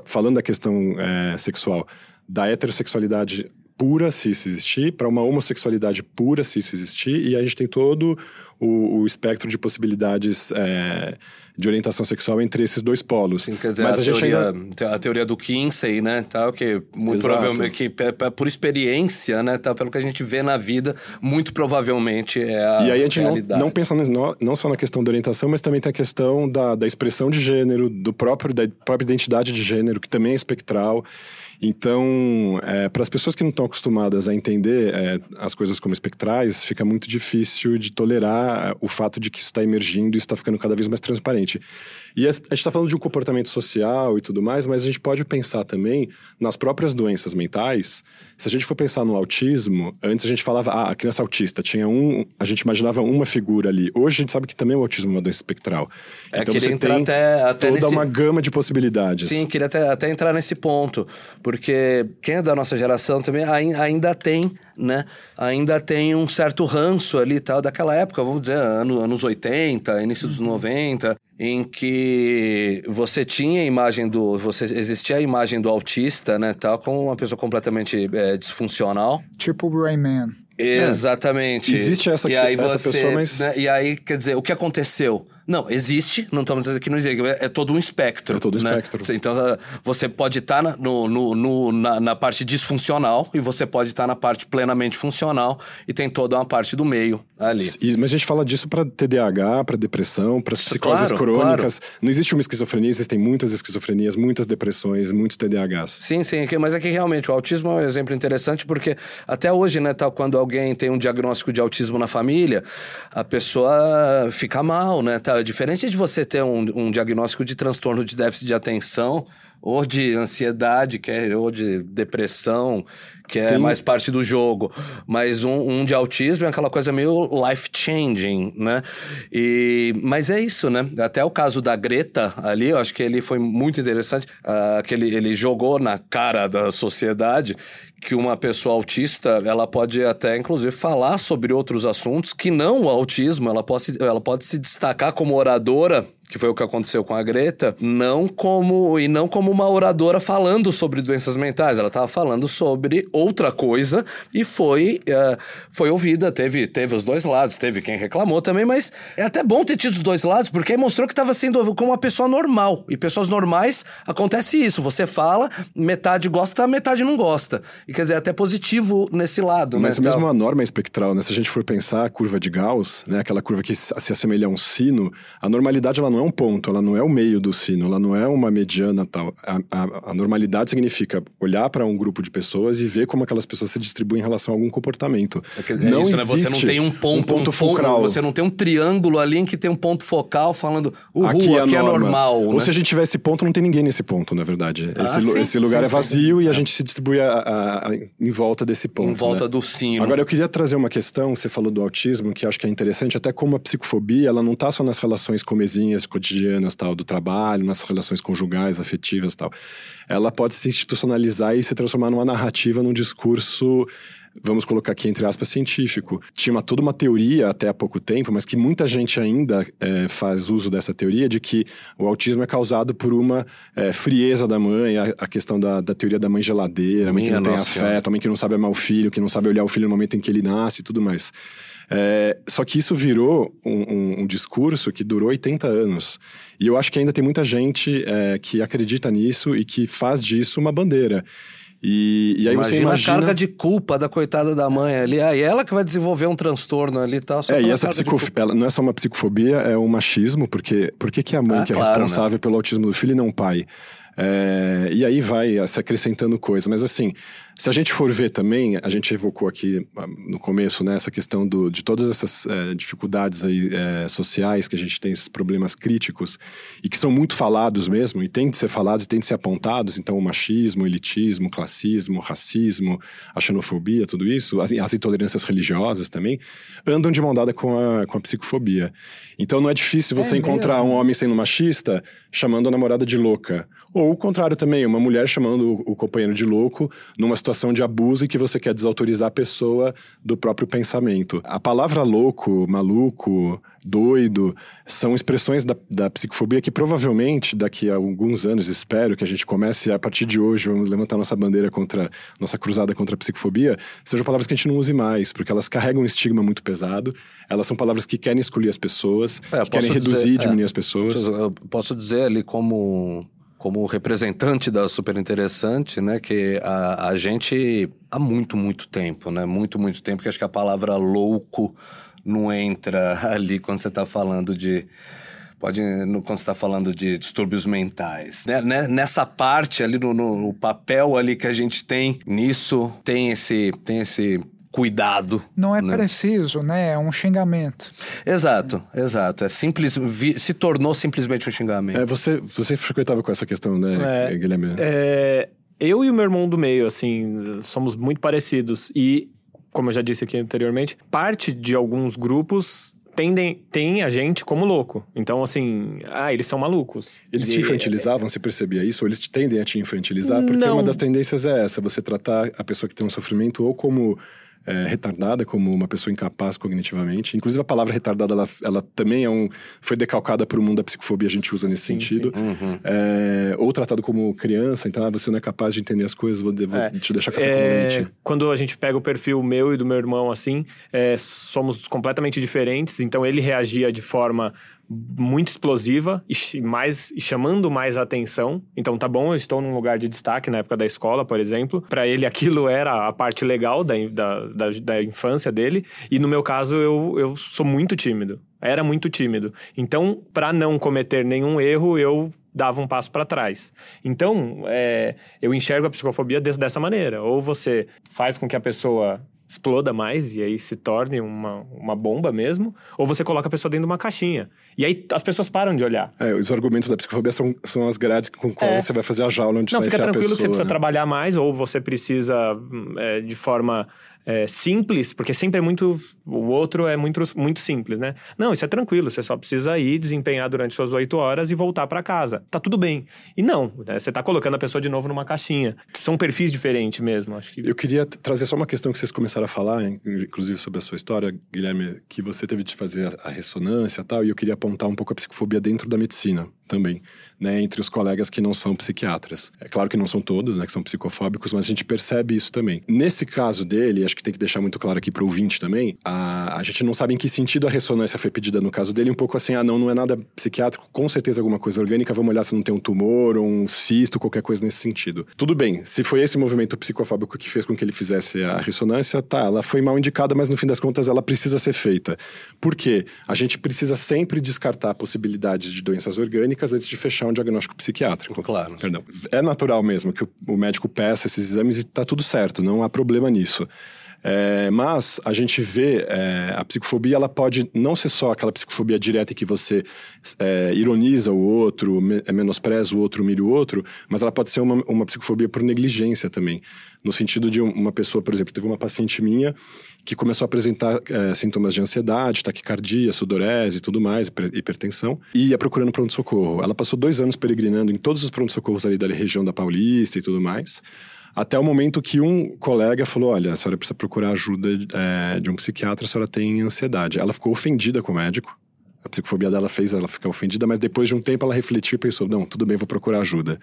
falando da questão é, sexual, da heterossexualidade pura, se isso existir, para uma homossexualidade pura, se isso existir, e a gente tem todo o, o espectro de possibilidades é, de orientação sexual entre esses dois polos. Sim, quer dizer, Mas a, a, teoria, ainda. a teoria do Kinsey, né, tal, que muito Exato. provavelmente, que pe- pe- por experiência, né, tal, pelo que a gente vê na vida, muito provavelmente é a E aí a gente não, não pensa no- não só na questão da orientação, mas também tem a questão da, da expressão de gênero, do próprio, da própria identidade de gênero, que também é espectral. Então, para as pessoas que não estão acostumadas a entender é, as coisas como espectrais, fica muito difícil de tolerar é, o fato de que isso está emergindo e está ficando cada vez mais transparente. E a gente está falando de um comportamento social e tudo mais, mas a gente pode pensar também nas próprias doenças mentais. Se a gente for pensar no autismo, antes a gente falava, ah, a criança autista tinha um, a gente imaginava uma figura ali. Hoje a gente sabe que também o autismo é uma doença espectral. É, então você tem até- até toda nesse- uma gama de possibilidades. Sim, queria até, até entrar nesse ponto, porque quem é da nossa geração também ai- ainda tem, né? Ainda tem um certo ranço ali tal, daquela época, vamos dizer, ano- anos 80, início dos 90, em que você tinha a imagem do. Você, existia a imagem do autista, né, tal, como uma pessoa completamente é, disfuncional. Tipo o Rayman. Exatamente. Existe essa- e aí essa você, pessoa, mas- né, E aí, quer dizer, o que aconteceu? Não, existe, não estamos dizendo que não existe, é, é todo um espectro. É todo um né? espectro. Então, você pode estar na, no, no- no- na, na parte disfuncional e você pode estar na parte plenamente funcional e tem toda uma parte do meio ali. Mas a gente fala disso para TDAH, para depressão, para psicoses claro, crônicas. Não existe uma esquizofrenia, existem muitas esquizofrenias, muitas depressões, muitos TDAHs. Sim, sim, mas é que realmente o autismo é um exemplo interessante porque até hoje, né, tal, quando alguém tem um diagnóstico de autismo na família, a pessoa fica mal, né? Tá? Diferente de você ter um, um diagnóstico de transtorno de déficit de atenção ou de ansiedade, que é, ou de depressão, que é Tem- mais parte do jogo. Mas um, um de autismo é aquela coisa meio life-changing, né? E, mas é isso, né? Até o caso da Greta ali, eu acho que ele foi muito interessante, ah, que ele, ele jogou na cara da sociedade que uma pessoa autista, ela pode até, inclusive, falar sobre outros assuntos que não o autismo, ela pode, ela pode se destacar como oradora, que foi o que aconteceu com a Greta, não como e não como uma oradora falando sobre doenças mentais, ela estava falando sobre outra coisa e foi eh, foi ouvida, teve teve os dois lados, teve quem reclamou também, mas é até bom ter tido os dois lados, porque aí mostrou que estava sendo ouvido como uma pessoa normal. E pessoas normais acontece isso, você fala, metade gosta, metade não gosta. E quer dizer, é até positivo nesse lado, Mas né? mesmo a norma é espectral, né? Se a gente for pensar a curva de Gauss, né? Aquela curva que se se assemelha a um sino, a normalidade ela não é um ponto, ela não é o meio do sino, ela não é uma mediana tal. A, a- a normalidade significa olhar para um grupo de pessoas e ver como aquelas pessoas se distribuem em relação a algum comportamento. É que- é não isso, né? existe Você não tem um ponto, um ponto focal. Você não tem um triângulo ali em que tem um ponto focal falando, uhul, aqui, é norma. normal. Ou né? se a gente tiver esse ponto, não tem ninguém nesse ponto, na verdade. Ah, esse, sim, esse lugar sim, é sim. vazio e a gente se distribui a- em volta desse ponto. em volta né? do sino. Agora, eu queria trazer uma questão, você falou do autismo, que acho que é interessante, até como a psicofobia, ela não está só nas relações comezinhas, cotidianas, tal, do trabalho, nas relações conjugais, afetivas, tal. Ela pode se institucionalizar e se transformar numa narrativa, num discurso vamos colocar aqui entre aspas, científico. Tinha toda uma teoria até há pouco tempo, mas que muita gente ainda é, faz uso dessa teoria de que o autismo é causado por uma é, frieza da mãe, a, a questão da, da, teoria da mãe geladeira, a mãe que não tem afeto, a mãe que não sabe amar o filho, que não sabe olhar o filho no momento em que ele nasce e tudo mais. É, só que isso virou um, um, um, discurso que durou 80 anos. E eu acho que ainda tem muita gente é, que acredita nisso e que faz disso uma bandeira. E, e aí imagina você imagina... a carga de culpa da coitada da mãe ali. Aí ela que vai desenvolver um transtorno ali e tal. é, e essa psicof... ela não é só uma psicofobia, é um machismo, porque por que, a mãe ah, que é claro, responsável né? pelo autismo do filho e não o pai? É, e aí vai se acrescentando coisa. Mas assim, se a gente for ver também, a gente evocou aqui ah, no começo né, essa questão do, de todas essas é, dificuldades aí, é, sociais que a gente tem, esses problemas críticos, e que são muito falados mesmo, e têm de ser falados e têm de ser apontados. Então, o machismo, o elitismo, o classismo, o racismo, a xenofobia, tudo isso, as, as intolerâncias religiosas também, andam de mão dada com a, com a psicofobia. Então, não é difícil você é encontrar um homem sendo machista chamando a namorada de louca. Ou o contrário também, uma mulher chamando o, o companheiro de louco numa situação de abuso e que você quer desautorizar a pessoa do próprio pensamento. A palavra louco, maluco, doido, são expressões da, da psicofobia que provavelmente daqui a alguns anos, espero que a gente comece a partir de hoje, vamos levantar nossa bandeira contra, nossa cruzada contra a psicofobia, sejam palavras que a gente não use mais, porque elas carregam um estigma muito pesado, elas são palavras que querem excluir as pessoas, é, que querem reduzir e diminuir é, as pessoas. Eu posso dizer ali como como representante da Super Interessante, né, que a, a gente há muito, muito tempo, né, muito, muito tempo, que acho que a palavra louco não entra [LAUGHS] ali quando você está falando de pode quando você está falando de distúrbios mentais. Né, né? Nessa parte ali, no, no, papel ali que a gente tem nisso, tem esse, tem esse cuidado. Não é né? preciso, né? É um xingamento. Exato, exato. É simples, se tornou simplesmente um xingamento. É, você, você frequentava com essa questão, né, é, Guilherme? É, eu e o meu irmão do meio, assim, somos muito parecidos. E, como eu já disse aqui anteriormente, parte de alguns grupos tendem, tem a gente como louco. Então, assim, ah, eles são malucos. Eles e, te infantilizavam, é, você percebia isso? Ou eles te tendem a te infantilizar? Porque não. uma das tendências é essa, você tratar a pessoa que tem um sofrimento ou como é, retardada como uma pessoa incapaz cognitivamente. Inclusive a palavra retardada ela, ela também é um foi decalcada para o mundo da psicofobia a gente usa nesse sim, sentido. Sim. Uhum. É, ou tratado como criança, então ah, você não é capaz de entender as coisas, vou, vou é, te deixar café é, com leite. Quando a gente pega o perfil meu e do meu irmão assim, é, somos completamente diferentes. Então ele reagia de forma muito explosiva e, mais, e chamando mais atenção. Então, tá bom, eu estou num lugar de destaque na época da escola, por exemplo. Para ele, aquilo era a parte legal da, da, da, da, infância dele. E no meu caso, eu, eu sou muito tímido. Era muito tímido. Então, para não cometer nenhum erro, eu dava um passo para trás. Então, é, eu enxergo a psicofobia dessa maneira. Ou você faz com que a pessoa exploda mais e aí se torne uma, uma bomba mesmo, ou você coloca a pessoa dentro de uma caixinha. E aí as pessoas param de olhar. É, os argumentos da psicofobia são, são as grades com qual é. você vai fazer a jaula onde Não, você fica tranquilo pessoa, que você precisa né? trabalhar mais, ou você precisa, hum, é, de forma é, simples, porque sempre é muito. O outro é muito, muito simples, né? Não, isso é tranquilo, você só precisa ir desempenhar durante suas oito horas e voltar para casa. Tá tudo bem. E não, né? você tá colocando a pessoa de novo numa caixinha. São perfis diferentes mesmo, acho que. Eu queria trazer só uma questão que vocês começaram a falar, inclusive sobre a sua história, Guilherme, que você teve de fazer a ressonância e tal, e eu queria apontar um pouco a psicofobia dentro da medicina também, né, entre os colegas que não são psiquiatras. É claro que não são todos, né, que são psicofóbicos, mas a gente percebe isso também. Nesse caso dele, acho que tem que deixar muito claro aqui para o ouvinte também, a, a gente não sabe em que sentido a ressonância foi pedida no caso dele, um pouco assim, ah, não, não é nada psiquiátrico, com certeza alguma coisa orgânica, vamos olhar se não tem um tumor ou um cisto, qualquer coisa nesse sentido. Tudo bem, se foi esse movimento psicofóbico que fez com que ele fizesse a ressonância, tá, ela foi mal indicada, mas no fim das contas ela precisa ser feita. Por quê? A gente precisa sempre descartar possibilidades de doenças orgânicas antes de fechar um diagnóstico psiquiátrico. Claro. Perdão. É natural mesmo que o, o médico peça esses exames e está tudo certo, não há problema nisso. É, mas a gente vê é, a psicofobia, ela pode não ser só aquela psicofobia direta em que você é, ironiza o outro, me, é, menospreza o outro, humilha o outro, mas ela pode ser uma, uma psicofobia por negligência também. No sentido de uma pessoa, por exemplo, teve uma paciente minha que começou a apresentar é, sintomas de ansiedade, taquicardia, sudorese e tudo mais, hipertensão, e ia procurando pronto-socorro. Ela passou dois anos peregrinando em todos os pronto-socorros ali da região da Paulista e tudo mais. Até o momento que um colega falou: Olha, a senhora precisa procurar ajuda é, de um psiquiatra, a senhora tem ansiedade. Ela ficou ofendida com o médico. A psicofobia dela fez ela ficar ofendida, mas depois de um tempo ela refletiu e pensou: Não, tudo bem, vou procurar ajuda.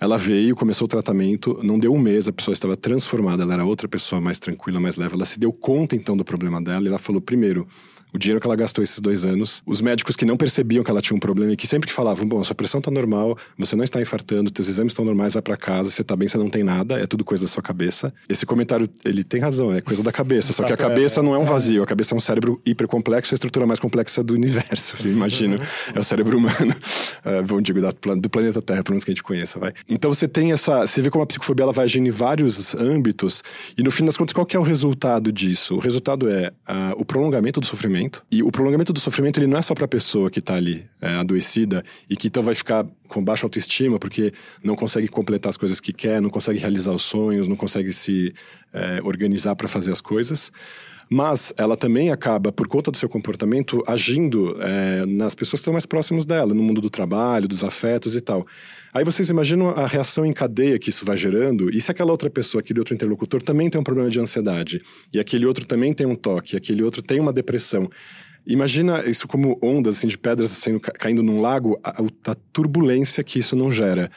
Ela veio, começou o tratamento, não deu um mês, a pessoa estava transformada, ela era outra pessoa mais tranquila, mais leve. Ela se deu conta então do problema dela e ela falou: primeiro, o dinheiro que ela gastou esses dois anos. Os médicos que não percebiam que ela tinha um problema e que sempre que falavam, bom, sua pressão tá normal, você não está infartando, teus exames estão normais, vai para casa, você tá bem, você não tem nada, é tudo coisa da sua cabeça. Esse comentário, ele tem razão, é coisa da cabeça, só que a cabeça não é um vazio, a cabeça é um cérebro hipercomplexo, a estrutura mais complexa do universo, [LAUGHS] eu imagino. É o cérebro humano, [LAUGHS] uh, vamos digo, do planeta Terra, pelo menos que a gente conheça, vai. Então você tem essa, você vê como a psicofobia ela vai agindo em vários âmbitos e no fim das contas, qual que é o resultado disso? O resultado é uh, o prolongamento do sofrimento e o prolongamento do sofrimento ele não é só para a pessoa que está ali é, adoecida e que então vai ficar com baixa autoestima porque não consegue completar as coisas que quer, não consegue realizar os sonhos, não consegue se é, organizar para fazer as coisas. Mas ela também acaba, por conta do seu comportamento, agindo é, nas pessoas que estão mais próximas dela, no mundo do trabalho, dos afetos e tal. Aí vocês imaginam a reação em cadeia que isso vai gerando, e se aquela outra pessoa, aquele outro interlocutor, também tem um problema de ansiedade, e aquele outro também tem um toque, aquele outro tem uma depressão. Imagina isso como ondas assim, de pedras caindo num lago, a, a turbulência que isso não gera.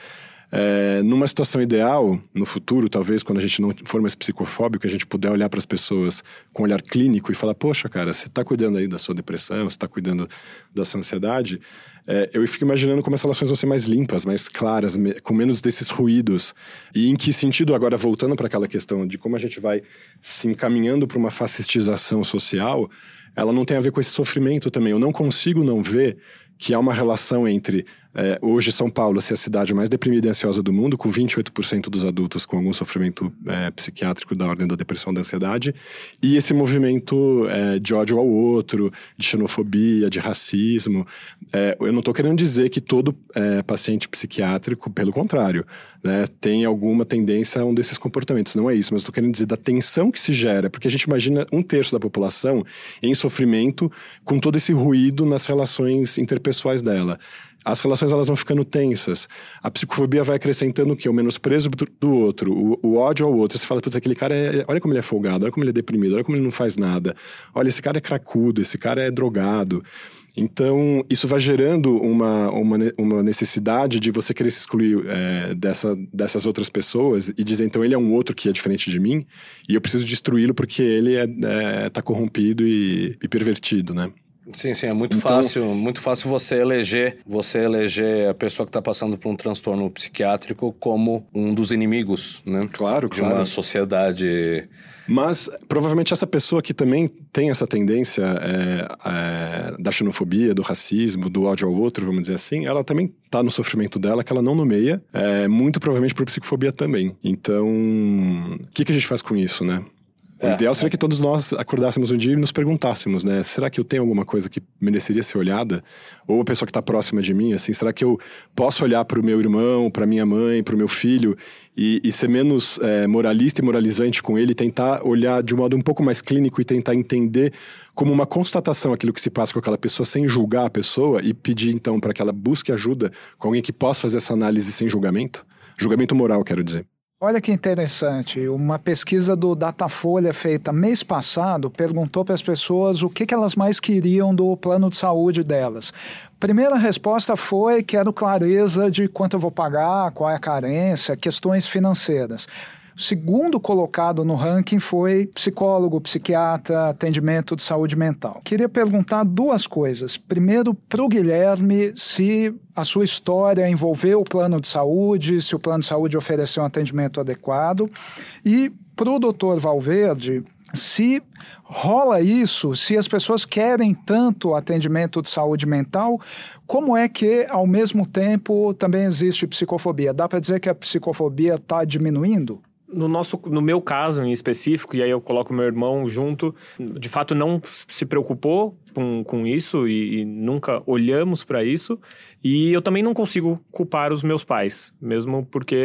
É, numa situação ideal, no futuro, talvez, quando a gente não for mais psicofóbico, a gente puder olhar para as pessoas com um olhar clínico e falar: Poxa, cara, você está cuidando aí da sua depressão, você está cuidando da sua ansiedade. É, eu fico imaginando como as relações vão ser mais limpas, mais claras, com menos desses ruídos. E em que sentido, agora voltando para aquela questão de como a gente vai se encaminhando para uma fascistização social ela não tem a ver com esse sofrimento também. Eu não consigo não ver que há uma relação entre é, hoje São Paulo ser a cidade mais deprimida e ansiosa do mundo, com 28% dos adultos com algum sofrimento é, psiquiátrico da ordem da depressão da ansiedade, e esse movimento é, de ódio ao outro, de xenofobia, de racismo. É, eu não estou querendo dizer que todo é, paciente psiquiátrico, pelo contrário, né, tem alguma tendência a um desses comportamentos. Não é isso, mas estou querendo dizer da tensão que se gera, porque a gente imagina um terço da população em sofrimento com todo esse ruído nas relações interpessoais dela as relações elas vão ficando tensas. A psicofobia vai acrescentando o quê? O menosprezo do outro, o, o ódio ao outro. Você fala, putz, aquele cara é. Olha como ele é folgado, olha como ele é deprimido, olha como ele não faz nada. Olha, esse cara é cracudo, esse cara é drogado. Então, isso vai gerando uma, uma, uma necessidade de você querer se excluir é, dessa, dessas outras pessoas e dizer, então, ele é um outro que é diferente de mim e eu preciso destruí-lo porque ele está é, é, tá corrompido e, e pervertido, né? Sim, sim, é muito então... fácil, muito fácil você eleger, você eleger a pessoa que está passando por um transtorno psiquiátrico como um dos inimigos, né? Claro, de claro. uma sociedade. Mas provavelmente essa pessoa que também tem essa tendência é, é, da xenofobia, do racismo, do ódio ao outro, vamos dizer assim, ela também está no sofrimento dela que ela não nomeia, é, muito provavelmente por psicofobia também. Então, o que, que a gente faz com isso, né? O é, ideal seria é. que todos nós acordássemos um dia e nos perguntássemos, né? Será que eu tenho alguma coisa que mereceria ser olhada? Ou a pessoa que está próxima de mim, assim, será que eu posso olhar para o meu irmão, para minha mãe, para o meu filho e, e ser menos é, moralista e moralizante com ele, tentar olhar de um modo um pouco mais clínico e tentar entender como uma constatação aquilo que se passa com aquela pessoa sem julgar a pessoa e pedir então para que ela busque ajuda com alguém que possa fazer essa análise sem julgamento? Julgamento moral, quero dizer. Olha que interessante, uma pesquisa do Datafolha feita mês passado perguntou para as pessoas o que, elas mais queriam do plano de saúde delas. Primeira resposta foi: quero clareza de quanto eu vou pagar, qual é a carência, questões financeiras. O segundo colocado no ranking foi psicólogo, psiquiatra, atendimento de saúde mental. Queria perguntar duas coisas. Primeiro, para o Guilherme, se a sua história envolveu o plano de saúde, se o plano de saúde ofereceu um atendimento adequado. E para o doutor Valverde, se rola isso, se as pessoas querem tanto atendimento de saúde mental, como é que, ao mesmo tempo, também existe psicofobia? Dá para dizer que a psicofobia está diminuindo? No nosso no meu caso em específico e aí eu coloco meu irmão junto de fato não se preocupou com, com isso e, e nunca olhamos para isso. E eu também não consigo culpar os meus pais mesmo porque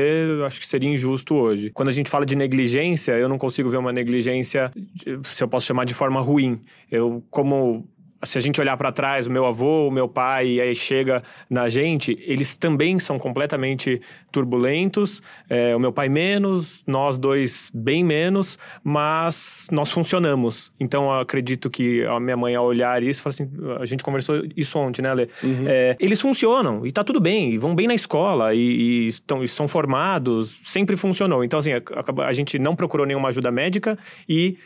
acho que seria injusto hoje. Quando a gente fala de negligência eu não consigo ver uma negligência se eu posso chamar de forma ruim. Eu como se a gente olhar para trás, o meu avô, o meu pai, e aí chega na gente, eles também são completamente turbulentos. É, o meu pai menos, nós dois bem menos, mas nós funcionamos. Então, eu acredito que a minha mãe, ao olhar isso, fala assim: a gente conversou isso ontem, né, Lê? Uhum. É, eles funcionam e tá tudo bem, e vão bem na escola, e, e, estão, e são formados, sempre funcionou. Então, assim, a, a, a gente não procurou nenhuma ajuda médica e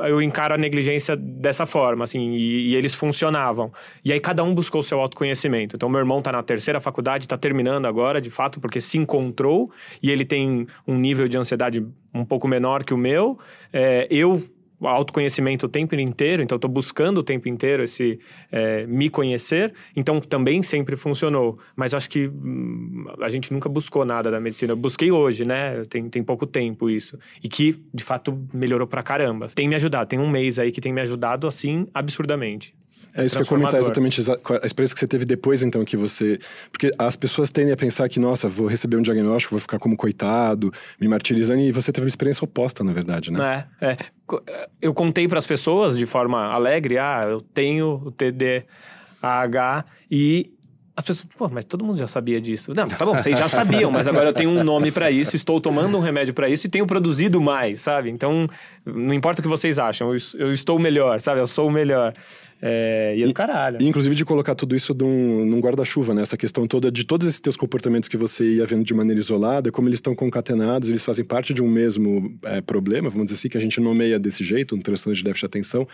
eu encaro a negligência dessa forma, assim, e, e, eles funcionavam. E aí cada um buscou o seu autoconhecimento. Então, meu irmão está na terceira faculdade, está terminando agora, de fato, porque se encontrou e ele tem um nível de ansiedade um pouco menor que o meu. É, eu autoconhecimento o tempo inteiro, então estou buscando o tempo inteiro esse é, me conhecer, então também sempre funcionou. Mas acho que hum, a gente nunca buscou nada da medicina. Eu busquei hoje, né? Tem, tem pouco tempo isso. E que, de fato, melhorou pra caramba. Tem me ajudado, tem um mês aí que tem me ajudado assim absurdamente. É isso que eu ia comentar exatamente a experiência que você teve depois, então, que você. Porque as pessoas tendem a pensar que, nossa, vou receber um diagnóstico, vou ficar como coitado, me martirizando, e você teve uma experiência oposta, na verdade, né? É, é. Eu contei para as pessoas de forma alegre, ah, eu tenho o TDAH e as pessoas, pô, mas todo mundo já sabia disso. Não, tá bom, vocês já sabiam, mas agora eu tenho um nome para isso, estou tomando um remédio para isso e tenho produzido mais, sabe? Então, não importa o que vocês acham, eu, eu estou melhor, sabe? Eu sou o melhor. É, e é do caralho. E, inclusive de colocar tudo isso num, num guarda-chuva, né? Essa questão toda de todos esses teus comportamentos que você ia vendo de maneira isolada, como eles estão concatenados, eles fazem parte de um mesmo é, problema, vamos dizer assim, que a gente nomeia desse jeito, um transtorno de déficit de atenção.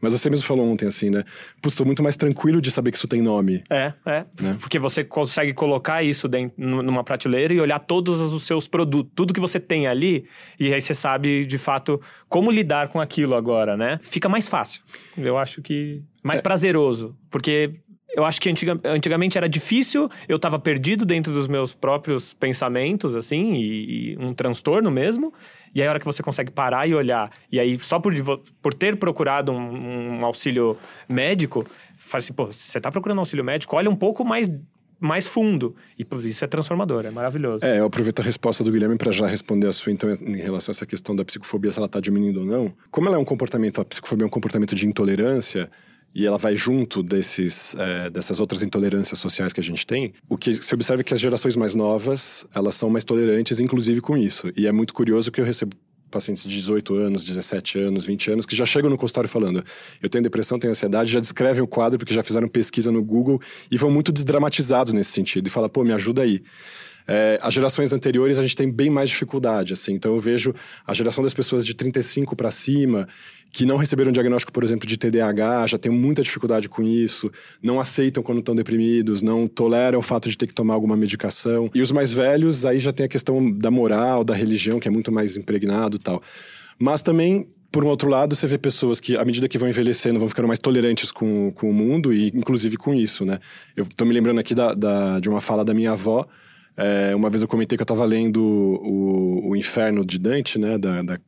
Mas você mesmo falou ontem, assim, né? Putz, tô muito mais tranquilo de saber que isso tem nome. É, é. Né? Porque você consegue colocar isso dentro, numa prateleira e olhar todos os seus produtos, tudo que você tem ali, e aí você sabe, de fato, como lidar com aquilo agora, né? Fica mais fácil. Eu acho que. Mais é. prazeroso. Porque eu acho que antiga, antigamente era difícil, eu estava perdido dentro dos meus próprios pensamentos, assim, e, e, um transtorno mesmo. E aí, a hora que você consegue parar e olhar, e aí, só por, por ter procurado um, um auxílio médico, faz assim, pô, você está procurando auxílio médico, olha um pouco mais mais fundo. E isso é transformador, é maravilhoso. É, eu aproveito a resposta do Guilherme para já responder a sua, então, em relação a essa questão da psicofobia, se ela está diminuindo ou não. Como ela é um comportamento, a psicofobia é um comportamento de intolerância, e ela vai junto desses, é, dessas outras intolerâncias sociais que a gente tem, o que se observa é que as gerações mais novas, elas são mais tolerantes, inclusive com isso. E é muito curioso que eu recebo pacientes de 18 anos, 17 anos, 20 anos, que já chegam no consultório falando: eu tenho depressão, tenho ansiedade, já descrevem o quadro porque já fizeram pesquisa no Google e vão muito desdramatizados nesse sentido e fala: pô, me ajuda aí. É, as gerações anteriores a gente tem bem mais dificuldade, assim. Então eu vejo a geração das pessoas de 35 para cima que não receberam diagnóstico, por exemplo, de TDAH, já tem muita dificuldade com isso, não aceitam quando estão deprimidos, não toleram o fato de ter que tomar alguma medicação. E os mais velhos, aí já tem a questão da moral, da religião, que é muito mais impregnado tal. Mas também por um outro lado, você vê pessoas que, à medida que vão envelhecendo, vão ficando mais tolerantes com, com o mundo e, inclusive, com isso, né? Eu tô me lembrando aqui da, da de uma fala da minha avó, é, uma vez eu comentei que eu estava lendo o, o Inferno de Dante, né, da, da,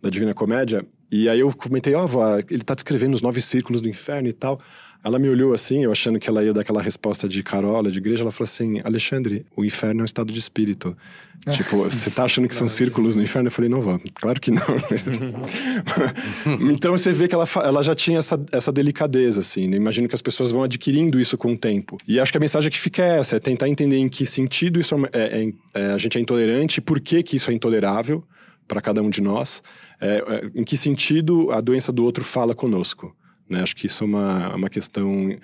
da Divina Comédia, e aí eu comentei, ó, oh, ele tá descrevendo os nove círculos do inferno e tal. Ela me olhou assim, eu achando que ela ia dar aquela resposta de carola, de igreja. Ela falou assim: Alexandre, o inferno é um estado de espírito. tipo, você tá achando que são círculos no inferno? Eu falei: não, vó, claro que não. [LAUGHS] então você vê que ela, ela já tinha essa, essa delicadeza, assim. Né? Imagino que as pessoas vão adquirindo isso com o tempo. E acho que a mensagem que fica é essa: é tentar entender em que sentido isso é, é, é a gente é intolerante e por que, que isso é intolerável para cada um de nós. É, é, em que sentido a doença do outro fala conosco? Né? Acho que isso é uma, uma questão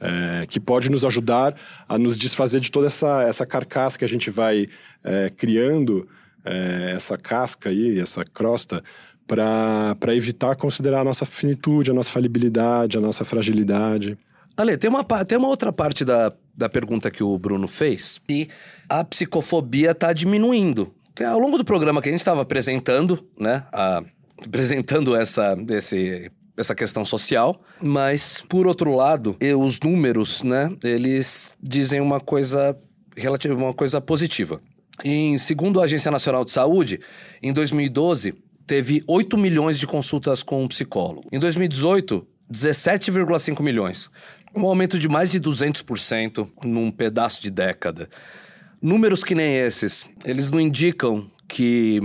é, que pode nos ajudar a nos desfazer de toda essa, essa carcaça que a gente vai é, criando, é, essa casca aí, essa crosta, para evitar considerar a nossa finitude, a nossa falibilidade, a nossa fragilidade. Ale, tem uma, tem uma outra parte da, da pergunta que o Bruno fez, e a psicofobia está diminuindo. Ao longo do programa que a gente estava apresentando, né, a, apresentando essa, esse essa questão social, mas por outro lado, os números, né, eles dizem uma coisa relativa, uma coisa positiva. Em segundo a Agência Nacional de Saúde, em 2012 teve 8 milhões de consultas com um psicólogo. Em 2018, 17,5 milhões. Um aumento de mais de 200% num pedaço de década. Números que nem esses, eles não indicam que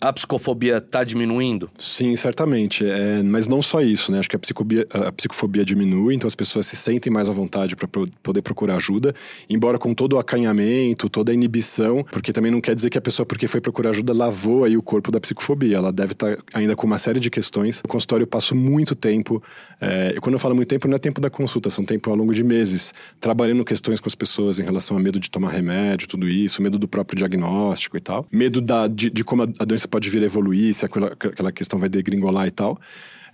a psicofobia está diminuindo? Sim, certamente. É, mas não só isso, né? Acho que a, a psicofobia diminui, então as pessoas se sentem mais à vontade para poder procurar ajuda, embora com todo o acanhamento, toda a inibição, porque também não quer dizer que a pessoa, porque foi procurar ajuda, lavou aí o corpo da psicofobia. Ela deve estar tá ainda com uma série de questões. No consultório eu passo muito tempo, é, e quando eu falo muito tempo, não é tempo da consulta, são tempo ao longo de meses, trabalhando questões com as pessoas em relação a medo de tomar remédio, tudo isso, medo do próprio diagnóstico e tal, medo da, de, de como a doença pode vir a evoluir, se aquela, aquela questão vai degringolar e tal.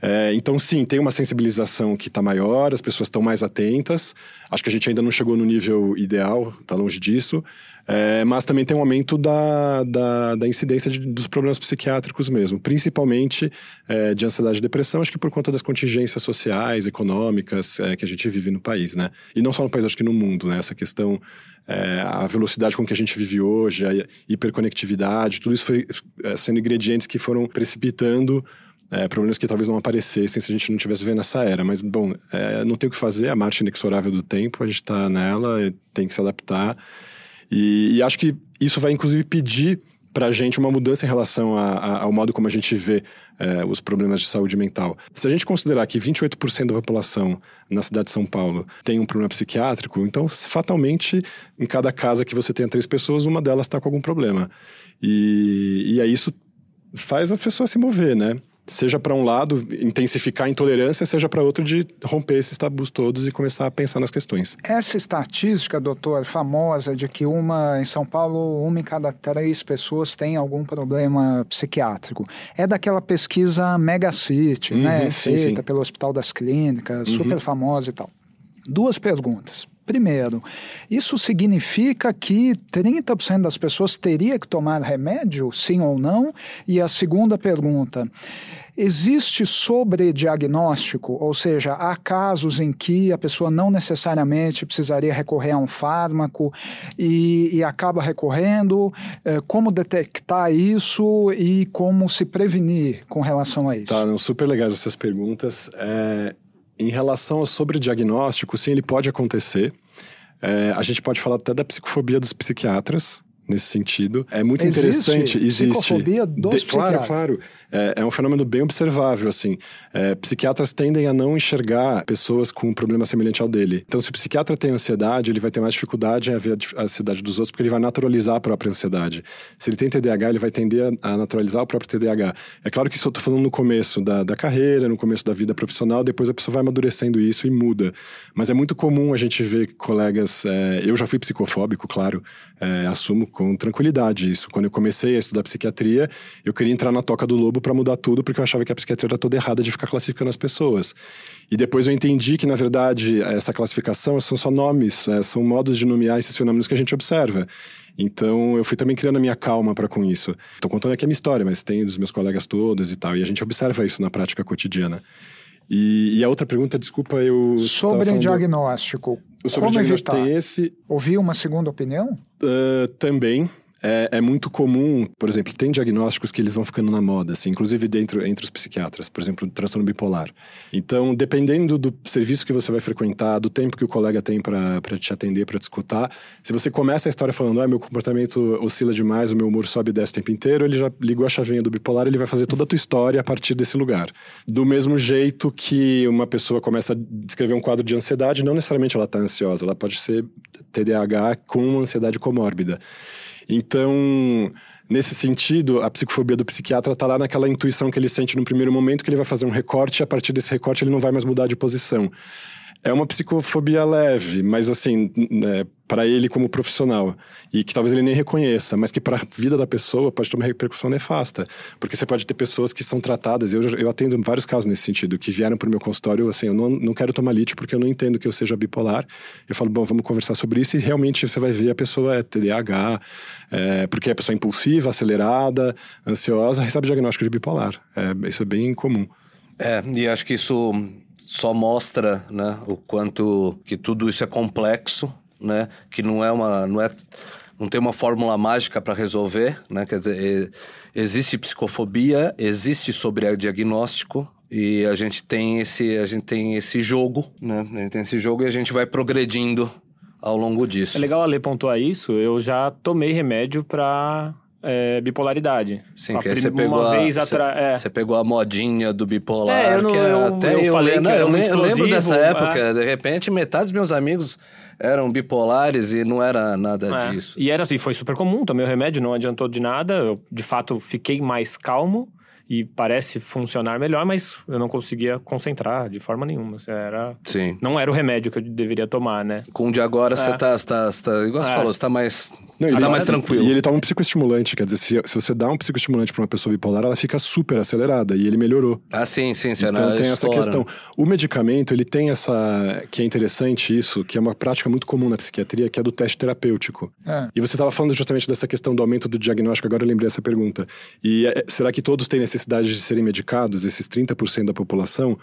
É, então, sim, tem uma sensibilização que está maior, as pessoas estão mais atentas. Acho que a gente ainda não chegou no nível ideal, está longe disso. É, mas também tem um aumento da, da, da incidência de, dos problemas psiquiátricos mesmo, principalmente é, de ansiedade e depressão, acho que por conta das contingências sociais, econômicas é, que a gente vive no país, né? E não só no país, acho que no mundo, né? Essa questão, é, a velocidade com que a gente vive hoje, a hiperconectividade, tudo isso foi é, sendo ingredientes que foram precipitando é, problemas que talvez não aparecessem se a gente não tivesse vendo essa era. Mas, bom, é, não tem o que fazer, a marcha inexorável do tempo, a gente está nela, tem que se adaptar. E, e, acho que isso vai, inclusive, pedir para a gente uma mudança em relação a, a, ao modo como a gente vê é, os problemas de saúde mental. Se a gente considerar que 28% da população na cidade de São Paulo tem um problema psiquiátrico, então fatalmente em cada casa que você tenha três pessoas, uma delas está com algum problema. E, e aí isso faz a pessoa se mover, né? Seja para um lado intensificar a intolerância, seja para outro de romper esses tabus todos e começar a pensar nas questões. Essa estatística, doutor, famosa de que uma em São Paulo, uma em cada três pessoas tem algum problema psiquiátrico, é daquela pesquisa Megacity, uhum, né, sim, feita sim. pelo Hospital das Clínicas, uhum. super famosa e tal. Duas perguntas. Primeiro, isso significa que 30% das pessoas teria que tomar remédio, sim ou não? E a segunda pergunta, existe sobrediagnóstico, ou seja, há casos em que a pessoa não necessariamente precisaria recorrer a um fármaco e, e acaba recorrendo, eh, como detectar isso e como se prevenir com relação a isso? Tá, super legais essas perguntas. É, em relação ao sobrediagnóstico, sim, ele pode acontecer. É, a gente pode falar até da psicofobia dos psiquiatras, nesse sentido. É muito existe interessante. Existe. Psicofobia dos de, Claro, claro. É, é, um fenômeno bem observável, assim. É, psiquiatras tendem a não enxergar pessoas com um problema semelhante ao dele. Então, se o psiquiatra tem ansiedade, ele vai ter mais dificuldade em ver a ansiedade dos outros, porque ele vai naturalizar a própria ansiedade. Se ele tem TDAH, ele vai tender a naturalizar o próprio TDAH. É claro que isso eu tô falando no começo da, da carreira, no começo da vida profissional, depois a pessoa vai amadurecendo isso e muda. Mas é muito comum a gente ver colegas... É, eu já fui psicofóbico, claro, é, assumo com tranquilidade isso. Quando eu comecei a estudar psiquiatria, eu queria entrar na toca do lobo para mudar tudo, porque eu achava que a psiquiatria era toda errada de ficar classificando as pessoas. E depois eu entendi que, na verdade, essa classificação são só nomes, é, são modos de nomear esses fenômenos que a gente observa. Então, eu fui também criando a minha calma para com isso. Estou contando aqui a minha história, mas tem dos meus colegas todos e tal. E a gente observa isso na prática cotidiana. E, e a outra pergunta, desculpa, eu. Sobre o diagnóstico. O sobre Como diagnóstico evitar? tem esse. Ouvir uma segunda opinião? Uh, também é, é, muito comum, por exemplo, tem diagnósticos que eles vão ficando na moda, assim, inclusive dentro entre os psiquiatras, por exemplo, transtorno bipolar. Então, dependendo do serviço que você vai frequentar, do tempo que o colega tem para te atender, para te escutar, se você começa a história falando, ah, meu comportamento oscila demais, o meu humor sobe e desce o tempo inteiro, ele já ligou a chavinha do bipolar, ele vai fazer toda a tua história a partir desse lugar. Do mesmo jeito que uma pessoa começa a descrever um quadro de ansiedade, não necessariamente ela está ansiosa, ela pode ser TDAH com ansiedade comórbida. Então, nesse sentido, a psicofobia do psiquiatra está lá naquela intuição que ele sente no primeiro momento que ele vai fazer um recorte e a partir desse recorte ele não vai mais mudar de posição. É uma psicofobia leve, mas assim, né, para ele como profissional, e que talvez ele nem reconheça, mas que para a vida da pessoa pode ter uma repercussão nefasta. Porque você pode ter pessoas que são tratadas, eu, eu atendo vários casos nesse sentido, que vieram para o meu consultório assim: eu não, não quero tomar lítio porque eu não entendo que eu seja bipolar. Eu falo, bom, vamos conversar sobre isso, e realmente você vai ver a pessoa é TDAH, é, porque é a pessoa impulsiva, acelerada, ansiosa, recebe diagnóstico de bipolar. É, isso é bem comum. É, e acho que isso só mostra né, o quanto que tudo isso é complexo, né? Que não é uma. Não, é, não tem uma fórmula mágica para resolver, né? Quer dizer, existe psicofobia, existe sobrediagnóstico, e a gente tem esse a gente tem esse jogo né a gente tem esse jogo e a gente vai progredindo ao longo disso é legal a ler pontuar isso eu já tomei remédio para é, bipolaridade. Sim, A que aí você pegou, uma a, vez. É. você pegou a modinha do bipolar. É, eu não- que eu- até eu falei lembro- que era eu eu lembro dessa explosivo, época. De repente, metade dos meus amigos eram bipolares e não era nada É. disso. E era assim, foi super comum. Tomei o remédio, não adiantou de nada. Eu, de fato, fiquei mais calmo e parece funcionar melhor, mas eu não conseguia concentrar de forma nenhuma. Era... Sim. Não era o remédio que eu deveria tomar, né? Com o de agora, você É. tá, você tá, você tá- Igual você É. falou, você tá mais. Não, ele- tá mais tranquilo. E ele toma um psicoestimulante, quer dizer, se, se você dá um psicoestimulante pra uma pessoa bipolar, ela fica super acelerada e ele melhorou. Ah, sim, sim, você Então tem essa questão. O medicamento, ele tem essa. que é interessante isso, que é uma prática muito comum na psiquiatria, que é do teste terapêutico. É. E você estava falando justamente dessa questão do aumento do diagnóstico, agora eu lembrei essa pergunta. E é, será que todos têm necessidade de serem medicados, esses 30% da população?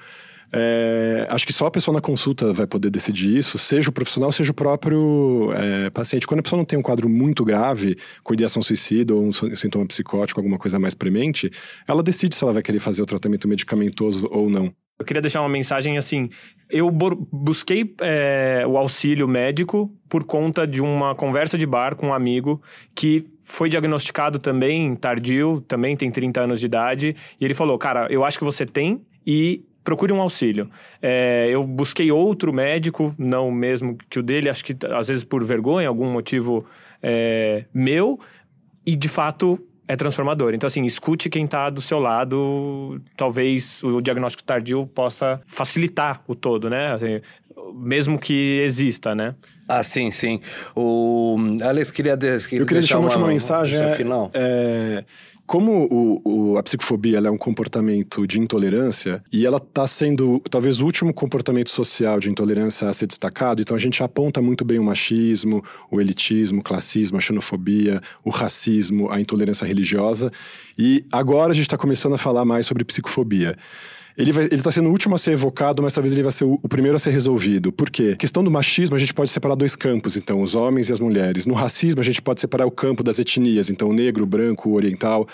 É, acho que só a pessoa na consulta vai poder decidir isso, seja o profissional, seja o próprio é, paciente. Quando a pessoa não tem um quadro muito grave, com ideação suicida ou um sintoma psicótico, alguma coisa mais premente, ela decide se ela vai querer fazer o tratamento medicamentoso ou não. Eu queria deixar uma mensagem assim. Eu busquei é, o auxílio médico por conta de uma conversa de bar com um amigo que foi diagnosticado também tardio, também tem 30 anos de idade, e ele falou: Cara, eu acho que você tem e procure um auxílio. É, eu busquei outro médico, não o mesmo que o dele, acho que às vezes por vergonha, algum motivo é, meu, e de fato é transformador. Então, assim, escute quem está do seu lado. Talvez o diagnóstico tardio possa facilitar o todo, né? Assim, mesmo que exista, né? Ah, sim, sim. O Alex queria, de... Eu queria deixar uma última mensagem. mensagem é- final. é, como o, o- a psicofobia é um comportamento de intolerância e ela está sendo talvez o último comportamento social de intolerância a ser destacado, então a gente aponta muito bem o machismo, o elitismo, o classismo, a xenofobia, o racismo, a intolerância religiosa e agora a gente está começando a falar mais sobre psicofobia. Ele está sendo o último a ser evocado, mas talvez ele vai ser o, o primeiro a ser resolvido. Por quê? A questão do machismo, a gente pode separar dois campos, então, os homens e as mulheres. No racismo, a gente pode separar o campo das etnias, então, negro, branco, oriental.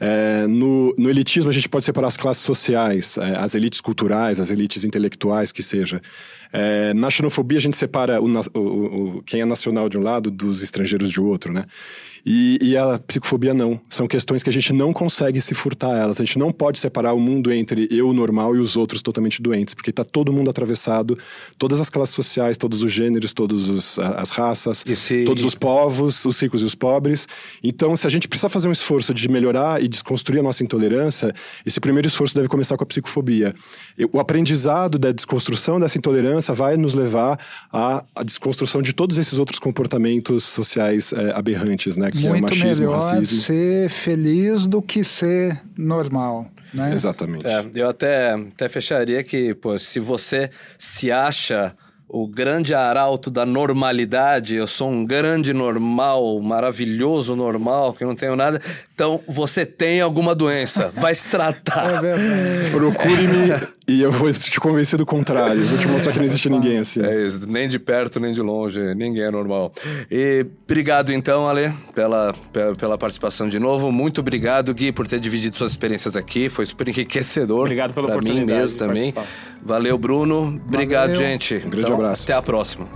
É, no, no elitismo, a gente pode separar as classes sociais, é, as elites culturais, as elites intelectuais, que seja. É, na xenofobia, a gente separa o, o- o- quem é nacional de um lado dos estrangeiros de outro, né? E, e a psicofobia não. São questões que a gente não consegue se furtar elas. A gente não pode separar o mundo entre eu, normal, e os outros totalmente doentes, porque está todo mundo atravessado, todas as classes sociais, todos os gêneros, todas as raças, todos os povos, os ricos e os pobres. Então, se a gente precisar fazer um esforço de melhorar e desconstruir a nossa intolerância, esse primeiro esforço deve começar com a psicofobia. O aprendizado da desconstrução dessa intolerância vai nos levar à, à desconstrução de todos esses outros comportamentos sociais eh, aberrantes, né? Que é o Muito machismo, o melhor racismo. ser feliz do que ser normal, né? Exatamente. É, eu até, até fecharia que, pô, se você se acha o grande arauto da normalidade, eu sou um grande normal, maravilhoso normal, que não tenho nada, então você tem alguma doença, vai se É tratar. verdade. Procure-me [LAUGHS] e eu vou te convencer do contrário. Vou te mostrar que não existe ninguém assim. É isso, nem de perto nem de longe, ninguém é normal. E obrigado então, Ale, pela, pela, participação de novo. Muito obrigado, Gui, por ter dividido suas experiências aqui. Foi super enriquecedor. Obrigado pela pra mim oportunidade mesmo de também. participar. Valeu, Bruno. Obrigado, Valeu. gente. Um grande abraço. Até a próxima.